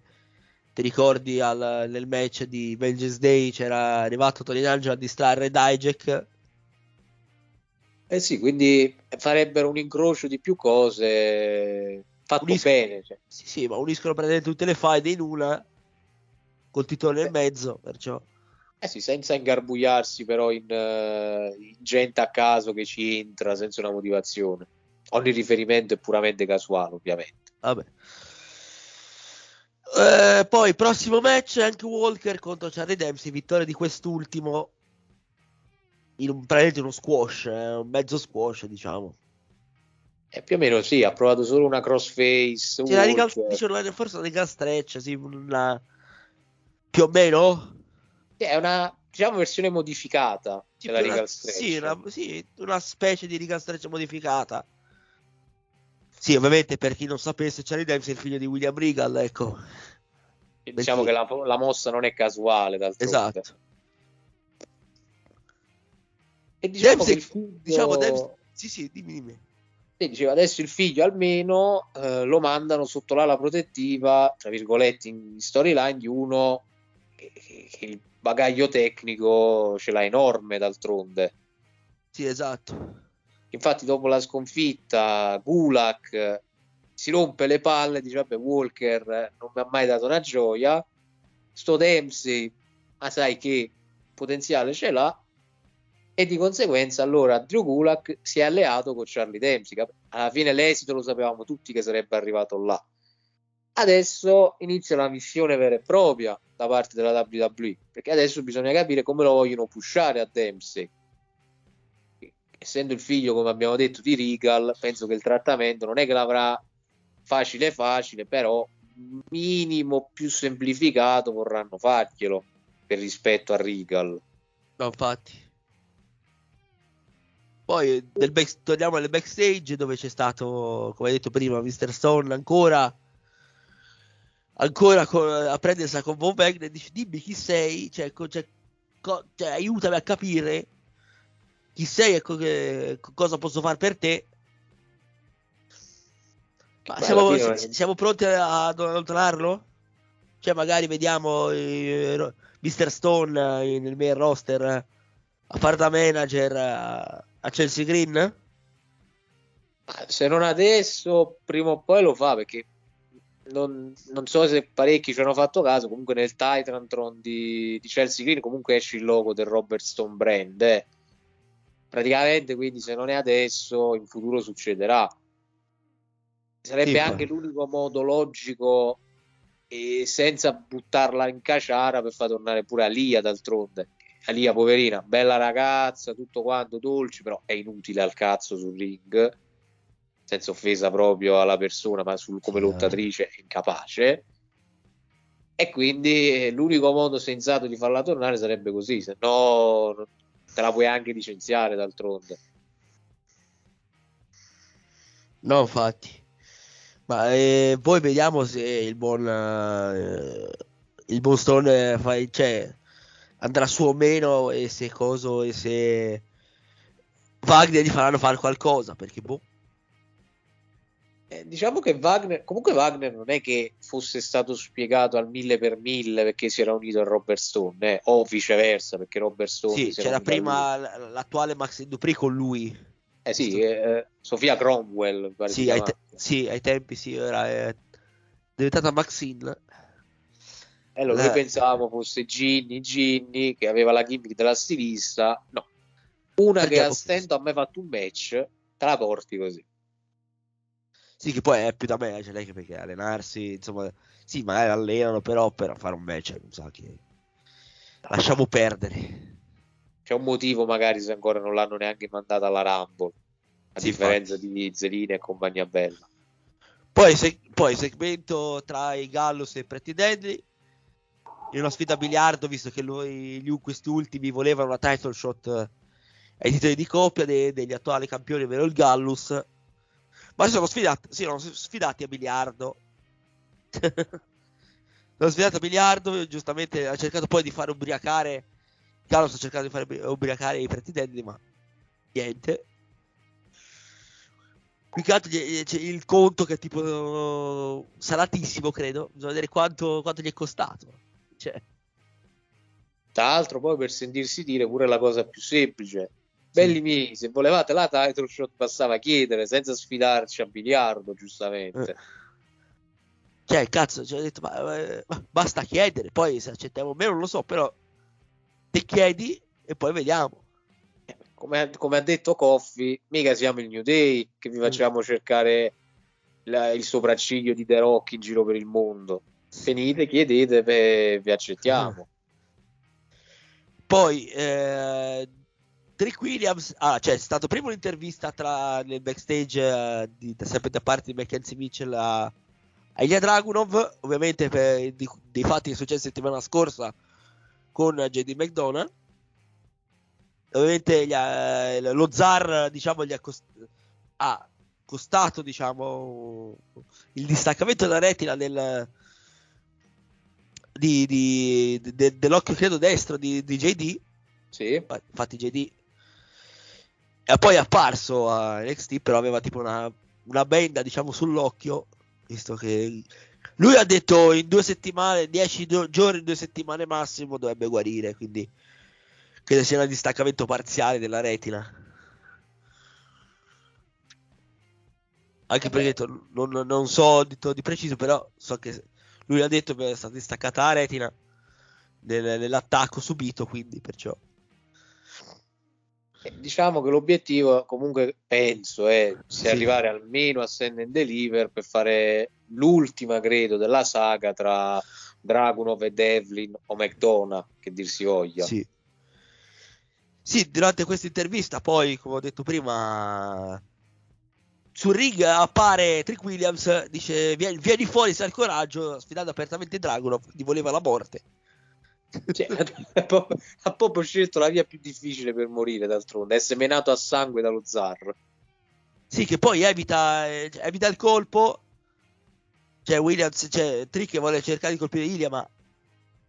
Speaker 8: ti ricordi al, nel match di Vengeance Day c'era arrivato Tony D'Angelo a distrarre Dijak
Speaker 9: eh sì, quindi farebbero un incrocio di più cose fatto Unisco... bene. Cioè.
Speaker 8: Sì, sì, ma uniscono praticamente tutte le faide in una col titolo nel mezzo, perciò...
Speaker 9: Eh sì, senza ingarbugliarsi però in, uh, in, gente a caso che ci entra senza una motivazione. Ogni riferimento è puramente casuale, ovviamente.
Speaker 8: Vabbè. Eh, poi, prossimo match, anche Walker contro Charlie Dempsey, vittoria di quest'ultimo in un, praticamente uno squash, eh, un mezzo squash, diciamo.
Speaker 9: Eh, più o meno sì, ha provato solo una crossface. Sì,
Speaker 8: la riga, diciamo, forse una riga stretch, sì, una... più o meno.
Speaker 9: Sì, è una diciamo versione modificata sì, della riga stretch.
Speaker 8: Sì una, sì, una specie di riga stretch modificata. Sì, ovviamente per chi non sapesse, Charlie Davis è il figlio di William Regal, ecco.
Speaker 9: Diciamo Perché... che la, la, mossa non è casuale, d'altronde.
Speaker 8: Esatto.
Speaker 9: E diciamo che il figlio...
Speaker 8: diciamo Dempsey... sì, sì, dimmi, dimmi.
Speaker 9: E diceva adesso il figlio almeno eh, lo mandano sotto l'ala protettiva, tra virgolette, in storyline di uno che, che il bagaglio tecnico ce l'ha enorme d'altronde.
Speaker 8: Sì, esatto.
Speaker 9: Infatti, dopo la sconfitta, Gulak si rompe le palle dice: Vabbè, Walker non mi ha mai dato una gioia. Sto Dempsey, ma sai che potenziale ce l'ha e di conseguenza allora Drew Gulak si è alleato con Charlie Dempsey. Alla fine l'esito lo sapevamo tutti che sarebbe arrivato là. Adesso inizia la missione vera e propria da parte della WWE, perché adesso bisogna capire come lo vogliono pushare a Dempsey. Essendo il figlio, come abbiamo detto, di Regal, penso che il trattamento non è che l'avrà facile facile, però minimo più semplificato vorranno farglielo per rispetto a Regal.
Speaker 8: No, infatti. Poi del back, torniamo al backstage dove c'è stato, come hai detto prima, Mr. Stone ancora, ancora con, a prendersi con Von Wagner e dice dimmi chi sei, cioè, cioè, co, cioè, aiutami a capire chi sei e co, che, cosa posso fare per te. Ma siamo, fine, siamo, pronti ad allontanarlo? Cioè magari vediamo eh, Mr. Stone eh, nel main roster eh, a fare da manager a, Chelsea Green?
Speaker 9: Se non adesso, prima o poi lo fa perché non, non, so se parecchi ci hanno fatto caso. Comunque, nel Titantron di, di Chelsea Green, comunque esce il logo del Robert Stone brand. Eh. Praticamente, quindi, se non è adesso, in futuro succederà. Sarebbe sì, anche l'unico modo logico e senza buttarla in caciara per far tornare pure Alia d'altronde Alia poverina, bella ragazza, tutto quanto dolce, però è inutile al cazzo sul ring. senza offesa proprio alla persona, ma sul, come
Speaker 8: Sì,
Speaker 9: lottatrice è incapace. E quindi eh, l'unico modo sensato di farla tornare sarebbe così, se no te la puoi anche licenziare d'altronde.
Speaker 8: No, infatti. Ma eh, poi vediamo se il buon eh, il buon Stone fa, cioè, andrà su o meno e se coso e se Wagner gli faranno fare qualcosa perché boh.
Speaker 9: Eh, diciamo che Wagner, comunque Wagner non è che fosse stato spiegato al mille per mille perché si era unito a Robert Stone, eh, o viceversa perché Robert Stone
Speaker 8: Sì, c'era prima l'attuale Max Dupri con lui.
Speaker 9: Eh sì, eh, Sofia Cromwell,
Speaker 8: Sì, ai, te- sì, ai tempi sì, era eh, diventata Maxine.
Speaker 9: Eh, allora,
Speaker 8: Eh.
Speaker 9: noi pensavamo fosse Ginny, Ginny che aveva la gimmick della stilista. No, una che
Speaker 8: Perché-
Speaker 9: a stento a me ha fatto un match, te la porti così.
Speaker 8: Sì, che poi è più da me, cioè lei che perché allenarsi, insomma, sì, magari allenano, però per fare un match, mi sa che lasciamo perdere.
Speaker 9: C'è un motivo, magari, se ancora non l'hanno neanche mandata alla Rumble, a
Speaker 8: Sì,
Speaker 9: differenza di Zelina e compagnia bella.
Speaker 8: Poi, se- poi segmento tra i Gallus e i Pretty Deadly in una sfida a biliardo, visto che lui, gli, questi ultimi volevano una title shot eh, ai titoli di coppia de- degli attuali campioni, ovvero il Gallus. Ma si sono sfidati, si sono sfidati a biliardo. sono sfidati a biliardo, giustamente ha cercato poi di fare ubriacare. Gallus ha cercato di fare ubri- ubriacare i Pretty Deadly, ma niente. Più che altro c'è il conto che è tipo salatissimo, credo. Bisogna vedere quanto, quanto gli è costato. Cioè,
Speaker 9: Tra l'altro, poi per sentirsi dire pure la cosa più semplice. Belli miei, se volevate la title shot bastava chiedere senza sfidarci a biliardo, giustamente.
Speaker 8: cioè cazzo, cioè, ho detto, ma, eh, basta chiedere. Poi se accettiamo o meno, non lo so, però te chiedi e poi vediamo.
Speaker 9: Come, come ha detto Coffi, mica siamo il New Day che vi facciamo cercare la- il sopracciglio di The Rock in giro per il mondo. Venite, chiedete, ve- vi accettiamo.
Speaker 8: Poi eh, Trick Williams, ah, cioè, è stato prima un'intervista tra, nel backstage eh, di, sempre da parte di Mackenzie Mitchell a, a Ilya Dragunov, ovviamente per di- dei fatti che successi settimana scorsa con JD McDonald. Ovviamente gli ha- lo zar diciamo, gli ha, cost- ha costato diciamo, il distaccamento della retina del, di, di- de- dell'occhio credo destro di, di JD.
Speaker 9: Sì.
Speaker 8: Infatti JD è poi apparso a NXT, però aveva tipo una, una benda diciamo sull'occhio, visto che lui ha detto in due settimane, 10 do- giorni, due settimane massimo dovrebbe guarire, quindi credo sia un distaccamento parziale della retina. Anche perché ho detto, non, non so di, di preciso, però so che lui ha detto che è stata distaccata la retina nel- nell'attacco subito, quindi perciò.
Speaker 9: E Diciamo che l'obiettivo, comunque, penso, è sia
Speaker 8: Sì.
Speaker 9: arrivare almeno a Send and Deliver per fare l'ultima, credo, della saga tra Dragunov e Devlin o McDonough, che dir si voglia.
Speaker 8: Sì. Sì, durante questa intervista, poi, come ho detto prima, sul ring appare Trick Williams, dice vieni, vieni fuori se hai il coraggio, sfidando apertamente Dragunov, gli voleva la morte.
Speaker 9: Cioè, ha proprio- ha proprio scelto la via più difficile per morire, d'altronde, essere menato a sangue dallo zar.
Speaker 8: Sì, che poi evita, eh, evita il colpo. Cioè, Williams, cioè, Trick vuole cercare di colpire Ilya, ma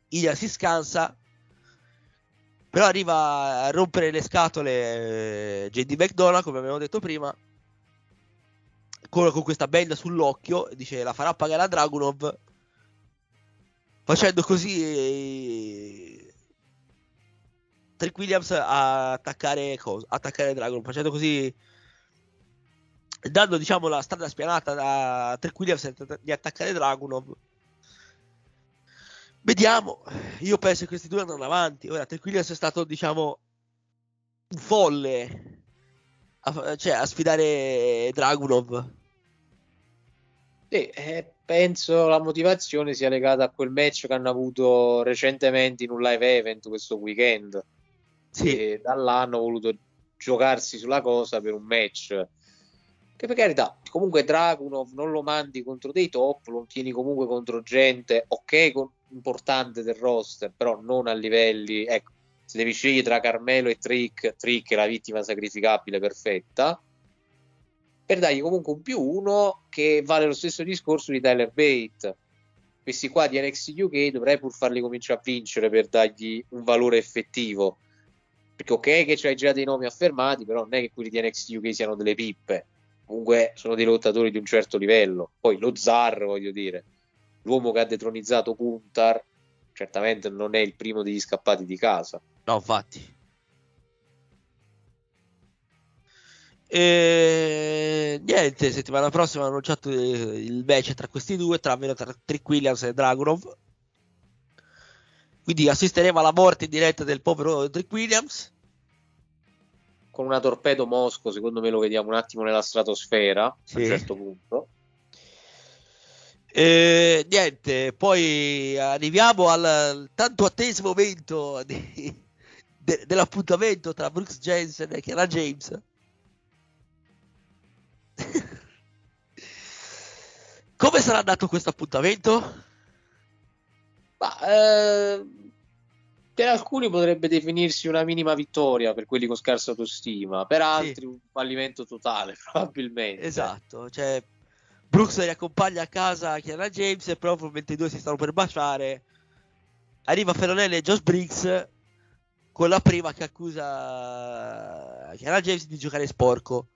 Speaker 8: Ilya si scansa. Però arriva a rompere le scatole eh, JD McDonald, come abbiamo detto prima. Con, con questa benda sull'occhio. Dice la farà pagare a Dragunov. Facendo così eh, Trick Williams a attaccare, cosa? attaccare Dragunov. Facendo così dando diciamo la strada spianata da Trick Williams di attaccare Dragunov. Vediamo, io penso che questi due andranno avanti. Ora, Trick Williams è stato, diciamo, folle a, cioè, a sfidare Dragunov.
Speaker 9: Sì, eh, penso la motivazione sia legata a quel match che hanno avuto recentemente in un live event questo weekend.
Speaker 8: Sì.
Speaker 9: E da là hanno voluto giocarsi sulla cosa per un match Che per carità, comunque Dragunov non lo mandi contro dei top, lo tieni comunque contro gente, ok, con- importante del roster, però non a livelli, ecco, se devi scegliere tra Carmelo e Trick, Trick è la vittima sacrificabile perfetta, per dargli comunque un più uno che vale lo stesso discorso di Tyler Bate. Questi qua di NXT UK dovrei pur farli cominciare a vincere per dargli un valore effettivo. Perché ok che c'hai già dei nomi affermati, però non è che quelli di NXT UK siano delle pippe. Comunque sono dei lottatori di un certo livello. Poi lo zar, voglio dire, l'uomo che ha detronizzato Kuntar, certamente non è il primo degli scappati di casa.
Speaker 8: No, infatti. E niente, settimana prossima hanno annunciato eh, il match tra questi due, tra, tra Trick Williams e Dragunov. Quindi assisteremo alla morte in diretta del povero Trick Williams.
Speaker 9: Con una torpedo Mosco, secondo me lo vediamo un attimo nella stratosfera a
Speaker 8: Sì.
Speaker 9: un certo punto.
Speaker 8: E niente, poi arriviamo al, tanto atteso momento di- de- dell'appuntamento tra Brooks Jensen e Kiara James. Come sarà andato questo appuntamento?
Speaker 9: Ma eh, per alcuni potrebbe definirsi una minima vittoria per quelli con scarsa autostima, per altri un fallimento totale, probabilmente.
Speaker 8: Esatto, cioè Brooks riaccompagna a casa Kiara James e proprio mentre i due si stanno per baciare. Arriva Ferronelli e Josh Briggs con la prima che accusa Kiara James di giocare sporco.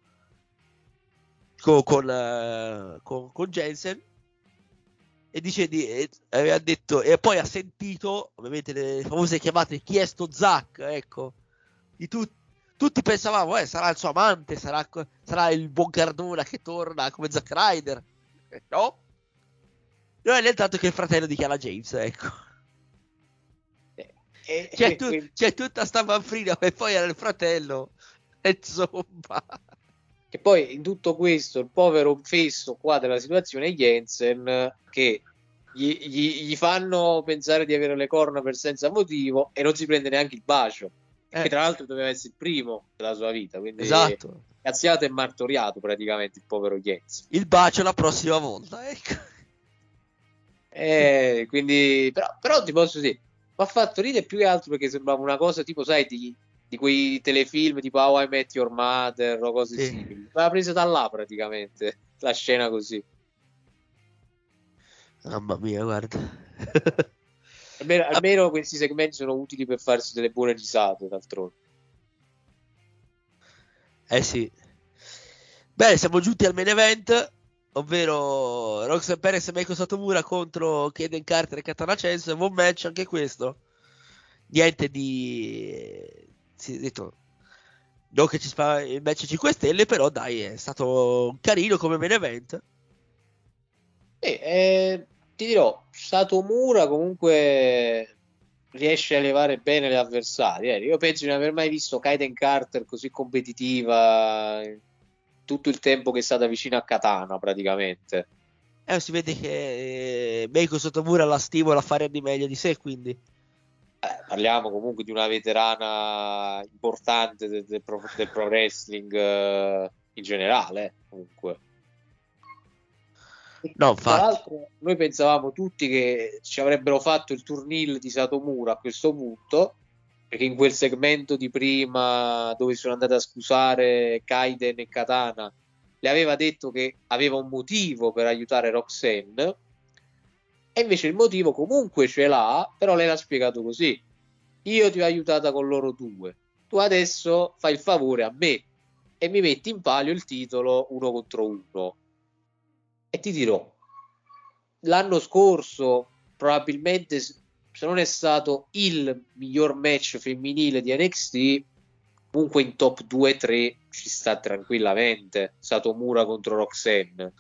Speaker 8: Con, con, eh, con- con Jensen. E dice di, e, aveva detto e poi ha sentito ovviamente le famose chiamate chi è sto Zack ecco di tutti tutti pensavamo, eh, sarà il suo amante, sarà, sarà il buon Cardona che torna come Zack Ryder. Eh, No? No, è tanto che il fratello di Chiara James, ecco.
Speaker 9: E-
Speaker 8: C'è,
Speaker 9: e-
Speaker 8: tu-
Speaker 9: quindi-
Speaker 8: c'è tutta sta manfrina e poi era il fratello. E Insomma,
Speaker 9: Che poi in tutto questo il povero fesso qua della situazione è Jensen che gli, gli- gli fanno pensare di avere le corna per senza motivo e non si prende neanche il bacio.
Speaker 8: Eh.
Speaker 9: Che tra l'altro doveva essere il primo della sua vita, quindi
Speaker 8: esatto.
Speaker 9: cazziato e martoriato praticamente il povero Jensen.
Speaker 8: Il bacio la prossima volta, ecco.
Speaker 9: Eh, quindi, però, però ti posso dire, mi ha fatto ridere più che altro perché sembrava una cosa tipo, sai, di, di quei telefilm tipo How I Met Your Mother o cose
Speaker 8: Sì.
Speaker 9: simili. L'ha presa da là praticamente, la scena così.
Speaker 8: Mamma mia, guarda.
Speaker 9: Almeno, almeno questi segmenti sono utili per farsi delle buone risate, d'altronde.
Speaker 8: Eh sì. Bene, siamo giunti al main event, ovvero Roxanne Perez e Meiko Satomura contro Kaden Carter e Katana Chance. Buon match anche questo. Niente di... Sì, detto... Non che ci fa il match 5 stelle, però dai, è stato carino come main event.
Speaker 9: E, eh, ti dirò, Satomura comunque riesce a levare bene le avversarie. eh. Io penso di non aver mai visto Kaiden Carter così competitiva tutto il tempo che è stata vicino a Katana praticamente.
Speaker 8: Eh, si vede che eh, Meiko Satomura la stimola a fare di meglio di sé, quindi...
Speaker 9: Eh, parliamo comunque di una veterana importante del, del pro, del pro wrestling eh, in generale, comunque.
Speaker 8: No,
Speaker 9: Tra l'altro, noi pensavamo tutti che ci avrebbero fatto il turnil di Satomura a questo punto, perché in quel segmento di prima dove sono andati a scusare Kaiden e Katana, le aveva detto che aveva un motivo per aiutare Roxanne, e invece il motivo comunque ce l'ha, però lei l'ha spiegato così. Io ti ho aiutata con loro due, tu adesso fai il favore a me e mi metti in palio il titolo uno contro uno. E ti dirò, l'anno scorso probabilmente se non è stato il miglior match femminile di NXT, comunque in top 2-3 ci sta tranquillamente Satomura contro Roxanne.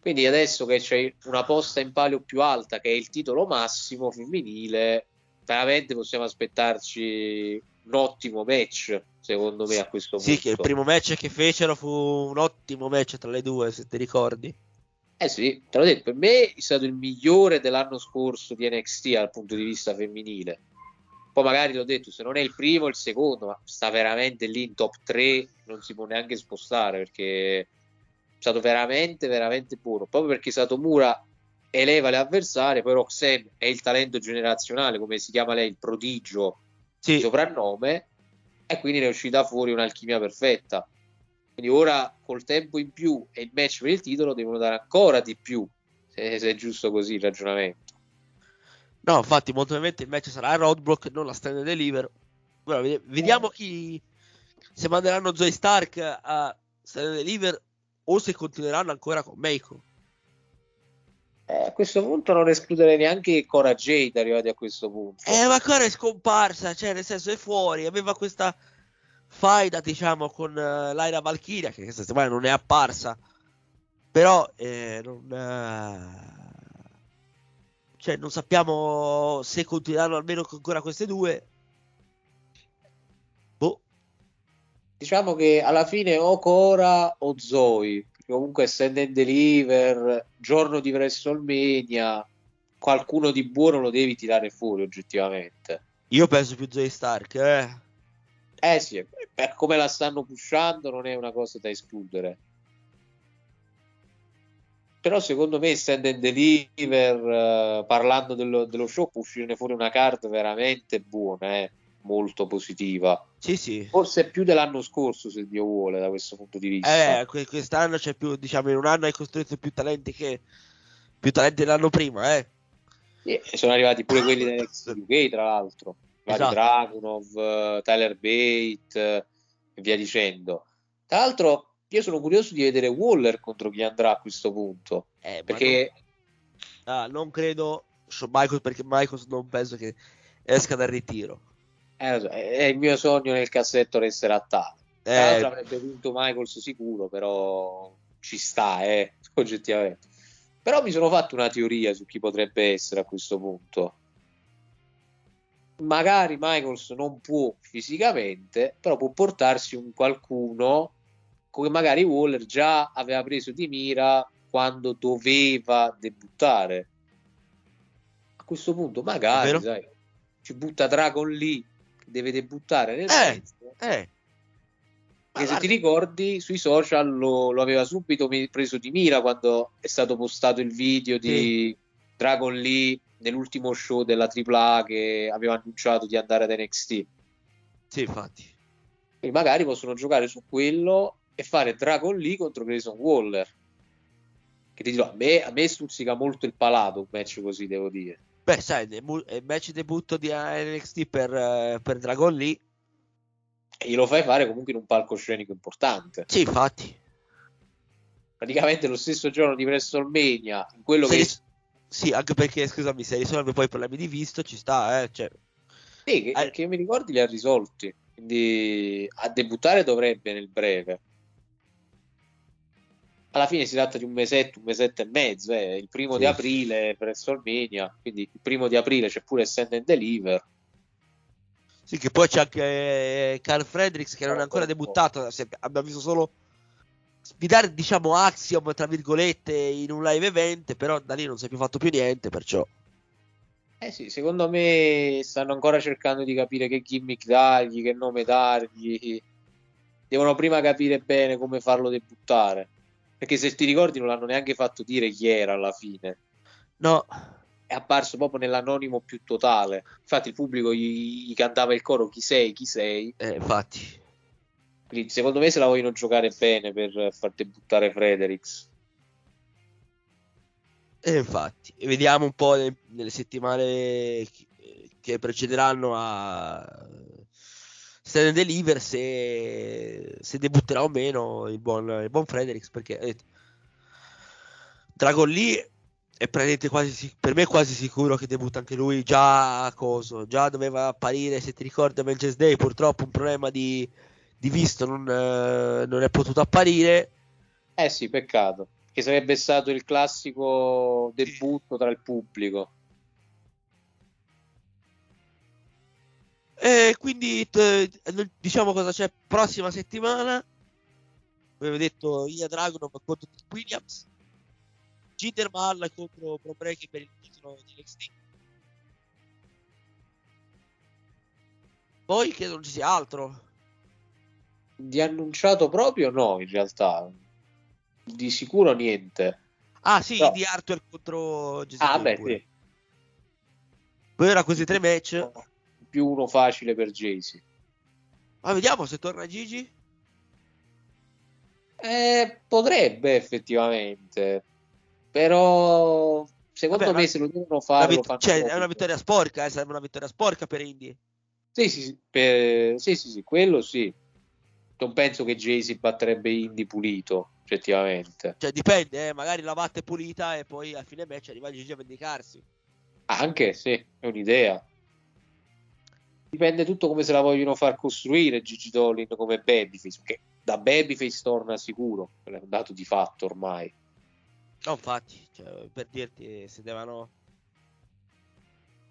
Speaker 9: Quindi adesso che c'è una posta in palio più alta, che è il titolo massimo femminile, veramente possiamo aspettarci un ottimo match, secondo me, a questo
Speaker 8: Sì,
Speaker 9: punto.
Speaker 8: che il primo match che fecero fu un ottimo match tra le due, se ti ricordi.
Speaker 9: Eh sì, te l'ho detto, per me è stato il migliore dell'anno scorso di NXT dal punto di vista femminile. Poi magari l'ho detto, se non è il primo, il secondo, ma sta veramente lì in top 3, non si può neanche spostare perché è stato veramente, veramente buono. Proprio perché Satomura eleva le avversarie, poi Roxanne è il talento generazionale, come si chiama lei, il prodigio
Speaker 8: Sì.
Speaker 9: soprannome, e quindi ne è uscita fuori un'alchimia perfetta. Quindi ora col tempo in più e il match per il titolo devono dare ancora di più, se, se è giusto così il ragionamento.
Speaker 8: No, infatti, molto probabilmente il match sarà a Roadblock, non la Stand and Deliver. Ora, vedi- vediamo chi se manderanno Zoe Stark a Stand and Deliver o se continueranno ancora con Meiko.
Speaker 9: Eh, a questo punto non escludere neanche Cora Jade arrivati a questo punto.
Speaker 8: Eh, ma ancora è scomparsa, cioè nel senso è fuori, aveva questa faida, diciamo, con eh, Lyra Valkyria, che questa settimana non è apparsa, però eh, non, eh, cioè, non sappiamo se continueranno almeno ancora queste due. Boh,
Speaker 9: Diciamo che alla fine o Cora o Zoe, comunque Stand and Deliver, giorno di WrestleMania, qualcuno di buono lo devi tirare fuori oggettivamente.
Speaker 8: io penso più Zoe Stark, eh.
Speaker 9: Eh sì, per come la stanno pushando non è una cosa da escludere. Però secondo me Stand and Deliver, eh, parlando dello, dello show, può uscirne fuori una card veramente buona, eh, molto positiva.
Speaker 8: Sì, sì.
Speaker 9: Forse più dell'anno scorso, se Dio vuole, da questo punto di vista.
Speaker 8: Eh, que- quest'anno c'è più, diciamo, in un anno hai costruito più talenti che più talenti dell'anno prima, eh.
Speaker 9: E sono arrivati pure quelli da NXT UK, tra l'altro. Vari
Speaker 8: Esatto.
Speaker 9: Dragunov, eh, Tyler Bate eh, e via dicendo. Tra l'altro, io sono curioso di vedere Waller contro chi andrà a questo punto.
Speaker 8: Eh,
Speaker 9: Perché
Speaker 8: non, ah, non credo Shawn Michaels perché Michaels non penso che esca dal ritiro.
Speaker 9: Eh, so, è, il mio sogno nel cassetto restare a tale. Tra
Speaker 8: Eh,
Speaker 9: l'altro avrebbe vinto Michaels sicuro, però ci sta, eh, oggettivamente. Però mi sono fatto una teoria su chi potrebbe essere a questo punto. Magari Michaels non può fisicamente, però può portarsi un qualcuno come magari Waller già aveva preso di mira quando doveva debuttare. A questo punto, magari, sai, ci butta Dragon lì, deve debuttare nel
Speaker 8: Eh, eh.
Speaker 9: Perché se ti ricordi, sui social lo, lo aveva subito preso di mira quando è stato postato il video di Dragon Lee nell'ultimo show della AAA che aveva annunciato di andare ad NXT.
Speaker 8: Sì, infatti.
Speaker 9: Quindi magari possono giocare su quello e fare Dragon Lee contro Grayson Waller. Che ti dirò, a me, a me stuzzica molto il palato un match così, devo dire.
Speaker 8: Beh, sai, il match debutto di NXT per, eh, per Dragon Lee.
Speaker 9: E glielo fai fare comunque in un palcoscenico importante.
Speaker 8: Sì, infatti.
Speaker 9: Praticamente lo stesso giorno di WrestleMania, in quello
Speaker 8: Se
Speaker 9: che...
Speaker 8: ris- Sì, anche perché, scusami, se risolve poi i problemi di visto, ci sta, eh. Cioè,
Speaker 9: Sì, che,
Speaker 8: Eh.
Speaker 9: che mi ricordi li ha risolti. Quindi a debuttare dovrebbe nel breve. Alla fine si tratta di un mesetto, un mesetto e mezzo. eh. Il primo
Speaker 8: Sì.
Speaker 9: di aprile per WrestleMania. Quindi il primo di aprile c'è pure Send and Deliver.
Speaker 8: Sì, che poi c'è anche eh, Carl Fredericks che non è ancora debuttato. Abbiamo visto solo sfidare, diciamo, Axiom, tra virgolette, in un live event, però da lì non si è più fatto più niente, perciò...
Speaker 9: Eh sì, secondo me stanno ancora cercando di capire che gimmick dargli, che nome dargli. Devono prima capire bene come farlo debuttare. Perché se ti ricordi non l'hanno neanche fatto dire chi era alla fine.
Speaker 8: No,
Speaker 9: È apparso proprio nell'anonimo più totale. Infatti il pubblico gli, gli cantava il coro chi sei, chi sei.
Speaker 8: eh, infatti.
Speaker 9: Quindi secondo me se la vogliono giocare bene per far debuttare Fredericks.
Speaker 8: E infatti, e vediamo un po' ne- nelle settimane che precederanno a Stand and Deliver se, se debutterà o meno il buon, il buon Fredericks perché eh, Dragon Lee è quasi per me è quasi sicuro che debutta anche lui già a coso, già doveva apparire se ti ricordi a Manchester Day, purtroppo un problema di, di visto non, eh, non è potuto apparire
Speaker 9: Eh sì, peccato. Che sarebbe stato il classico debutto tra il pubblico.
Speaker 8: E quindi t- diciamo cosa c'è prossima settimana. Come avevo detto, Ilya Dragunov contro Nick Williams, Jinder Mahal contro Pro Breaking per il titolo di NXT. Poi credo non ci sia altro.
Speaker 9: Di annunciato proprio no, in realtà. Di sicuro niente.
Speaker 8: Ah sì,
Speaker 9: No.
Speaker 8: di Arthur contro Jesse
Speaker 9: Ah, beh, sì.
Speaker 8: Poi ora questi tre match.
Speaker 9: Più uno facile per Jaycee.
Speaker 8: Ma vediamo se torna Gigi.
Speaker 9: Eh, potrebbe effettivamente. Però secondo
Speaker 8: Vabbè,
Speaker 9: me se lo devono fare
Speaker 8: vit- cioè, è una vittoria sporca, eh, sarebbe una vittoria sporca per Indy.
Speaker 9: Sì, sì, sì, per- sì, sì, sì, quello sì. Non penso che Jay-Z batterebbe Indy pulito, effettivamente.
Speaker 8: Cioè, dipende, eh, magari la batte pulita e poi a fine match arriva Gigi a vendicarsi.
Speaker 9: Anche, sì, è un'idea. Dipende tutto come se la vogliono far costruire Gigi Dolin come babyface, perché da babyface torna sicuro, è un dato di fatto ormai.
Speaker 8: No, infatti, cioè, per dirti, se devono...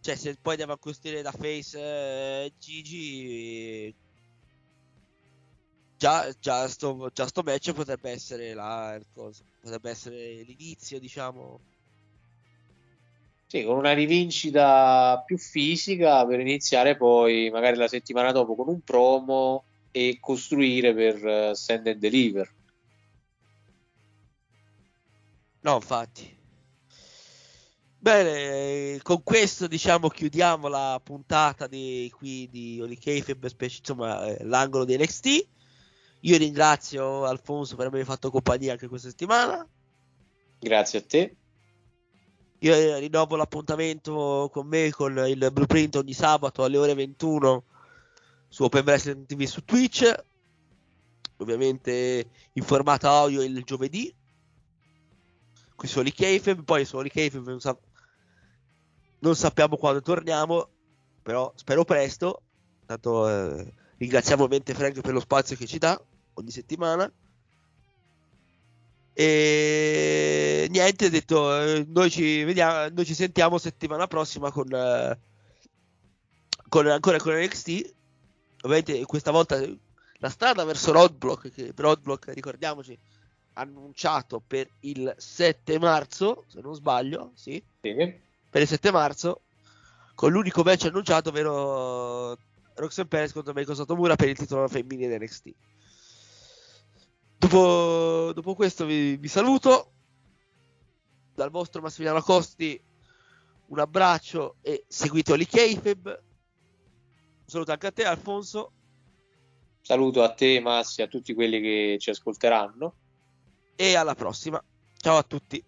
Speaker 8: Cioè, se poi devono costruire da face eh, Gigi... Già, già, sto, già sto match potrebbe essere la il coso, potrebbe essere l'inizio, diciamo.
Speaker 9: Sì, con una rivincita più fisica per iniziare poi magari la settimana dopo con un promo e costruire per eh, send and deliver.
Speaker 8: No, infatti. Bene, con questo diciamo chiudiamo la puntata di qui di Oli Kayfabe, specie- insomma, eh, l'angolo di NXT. Io ringrazio Alfonso per avermi fatto compagnia anche questa settimana.
Speaker 9: Grazie a te.
Speaker 8: Io eh, rinnovo l'appuntamento con me con il blueprint ogni sabato alle ore 21 su Open Wrestling TV su Twitch. Ovviamente in formato audio il giovedì. Qui su Oli Kayfabe, poi su Oli Kayfabe non, sa- non sappiamo quando torniamo, però spero presto. Tanto eh, ringraziamo ovviamente Frank per lo spazio che ci dà ogni settimana. E niente, detto, eh, noi ci vediamo, noi ci sentiamo settimana prossima con, eh, con ancora con NXT. Ovviamente questa volta la strada verso Roadblock, che Roadblock, ricordiamoci, annunciato per il 7 marzo, se non sbaglio, sì,
Speaker 9: Sì.
Speaker 8: per il 7 marzo, con l'unico match annunciato, ovvero Roxanne Perez contro Meiko Satomura per il titolo femminile NXT. Dopo, dopo questo vi, vi saluto. Dal vostro Massimiliano Costi un abbraccio e seguite Oli Kayfabe. Un saluto anche a te Alfonso.
Speaker 9: Saluto a te, Massi, a tutti quelli che ci ascolteranno.
Speaker 8: E alla prossima. Ciao a tutti.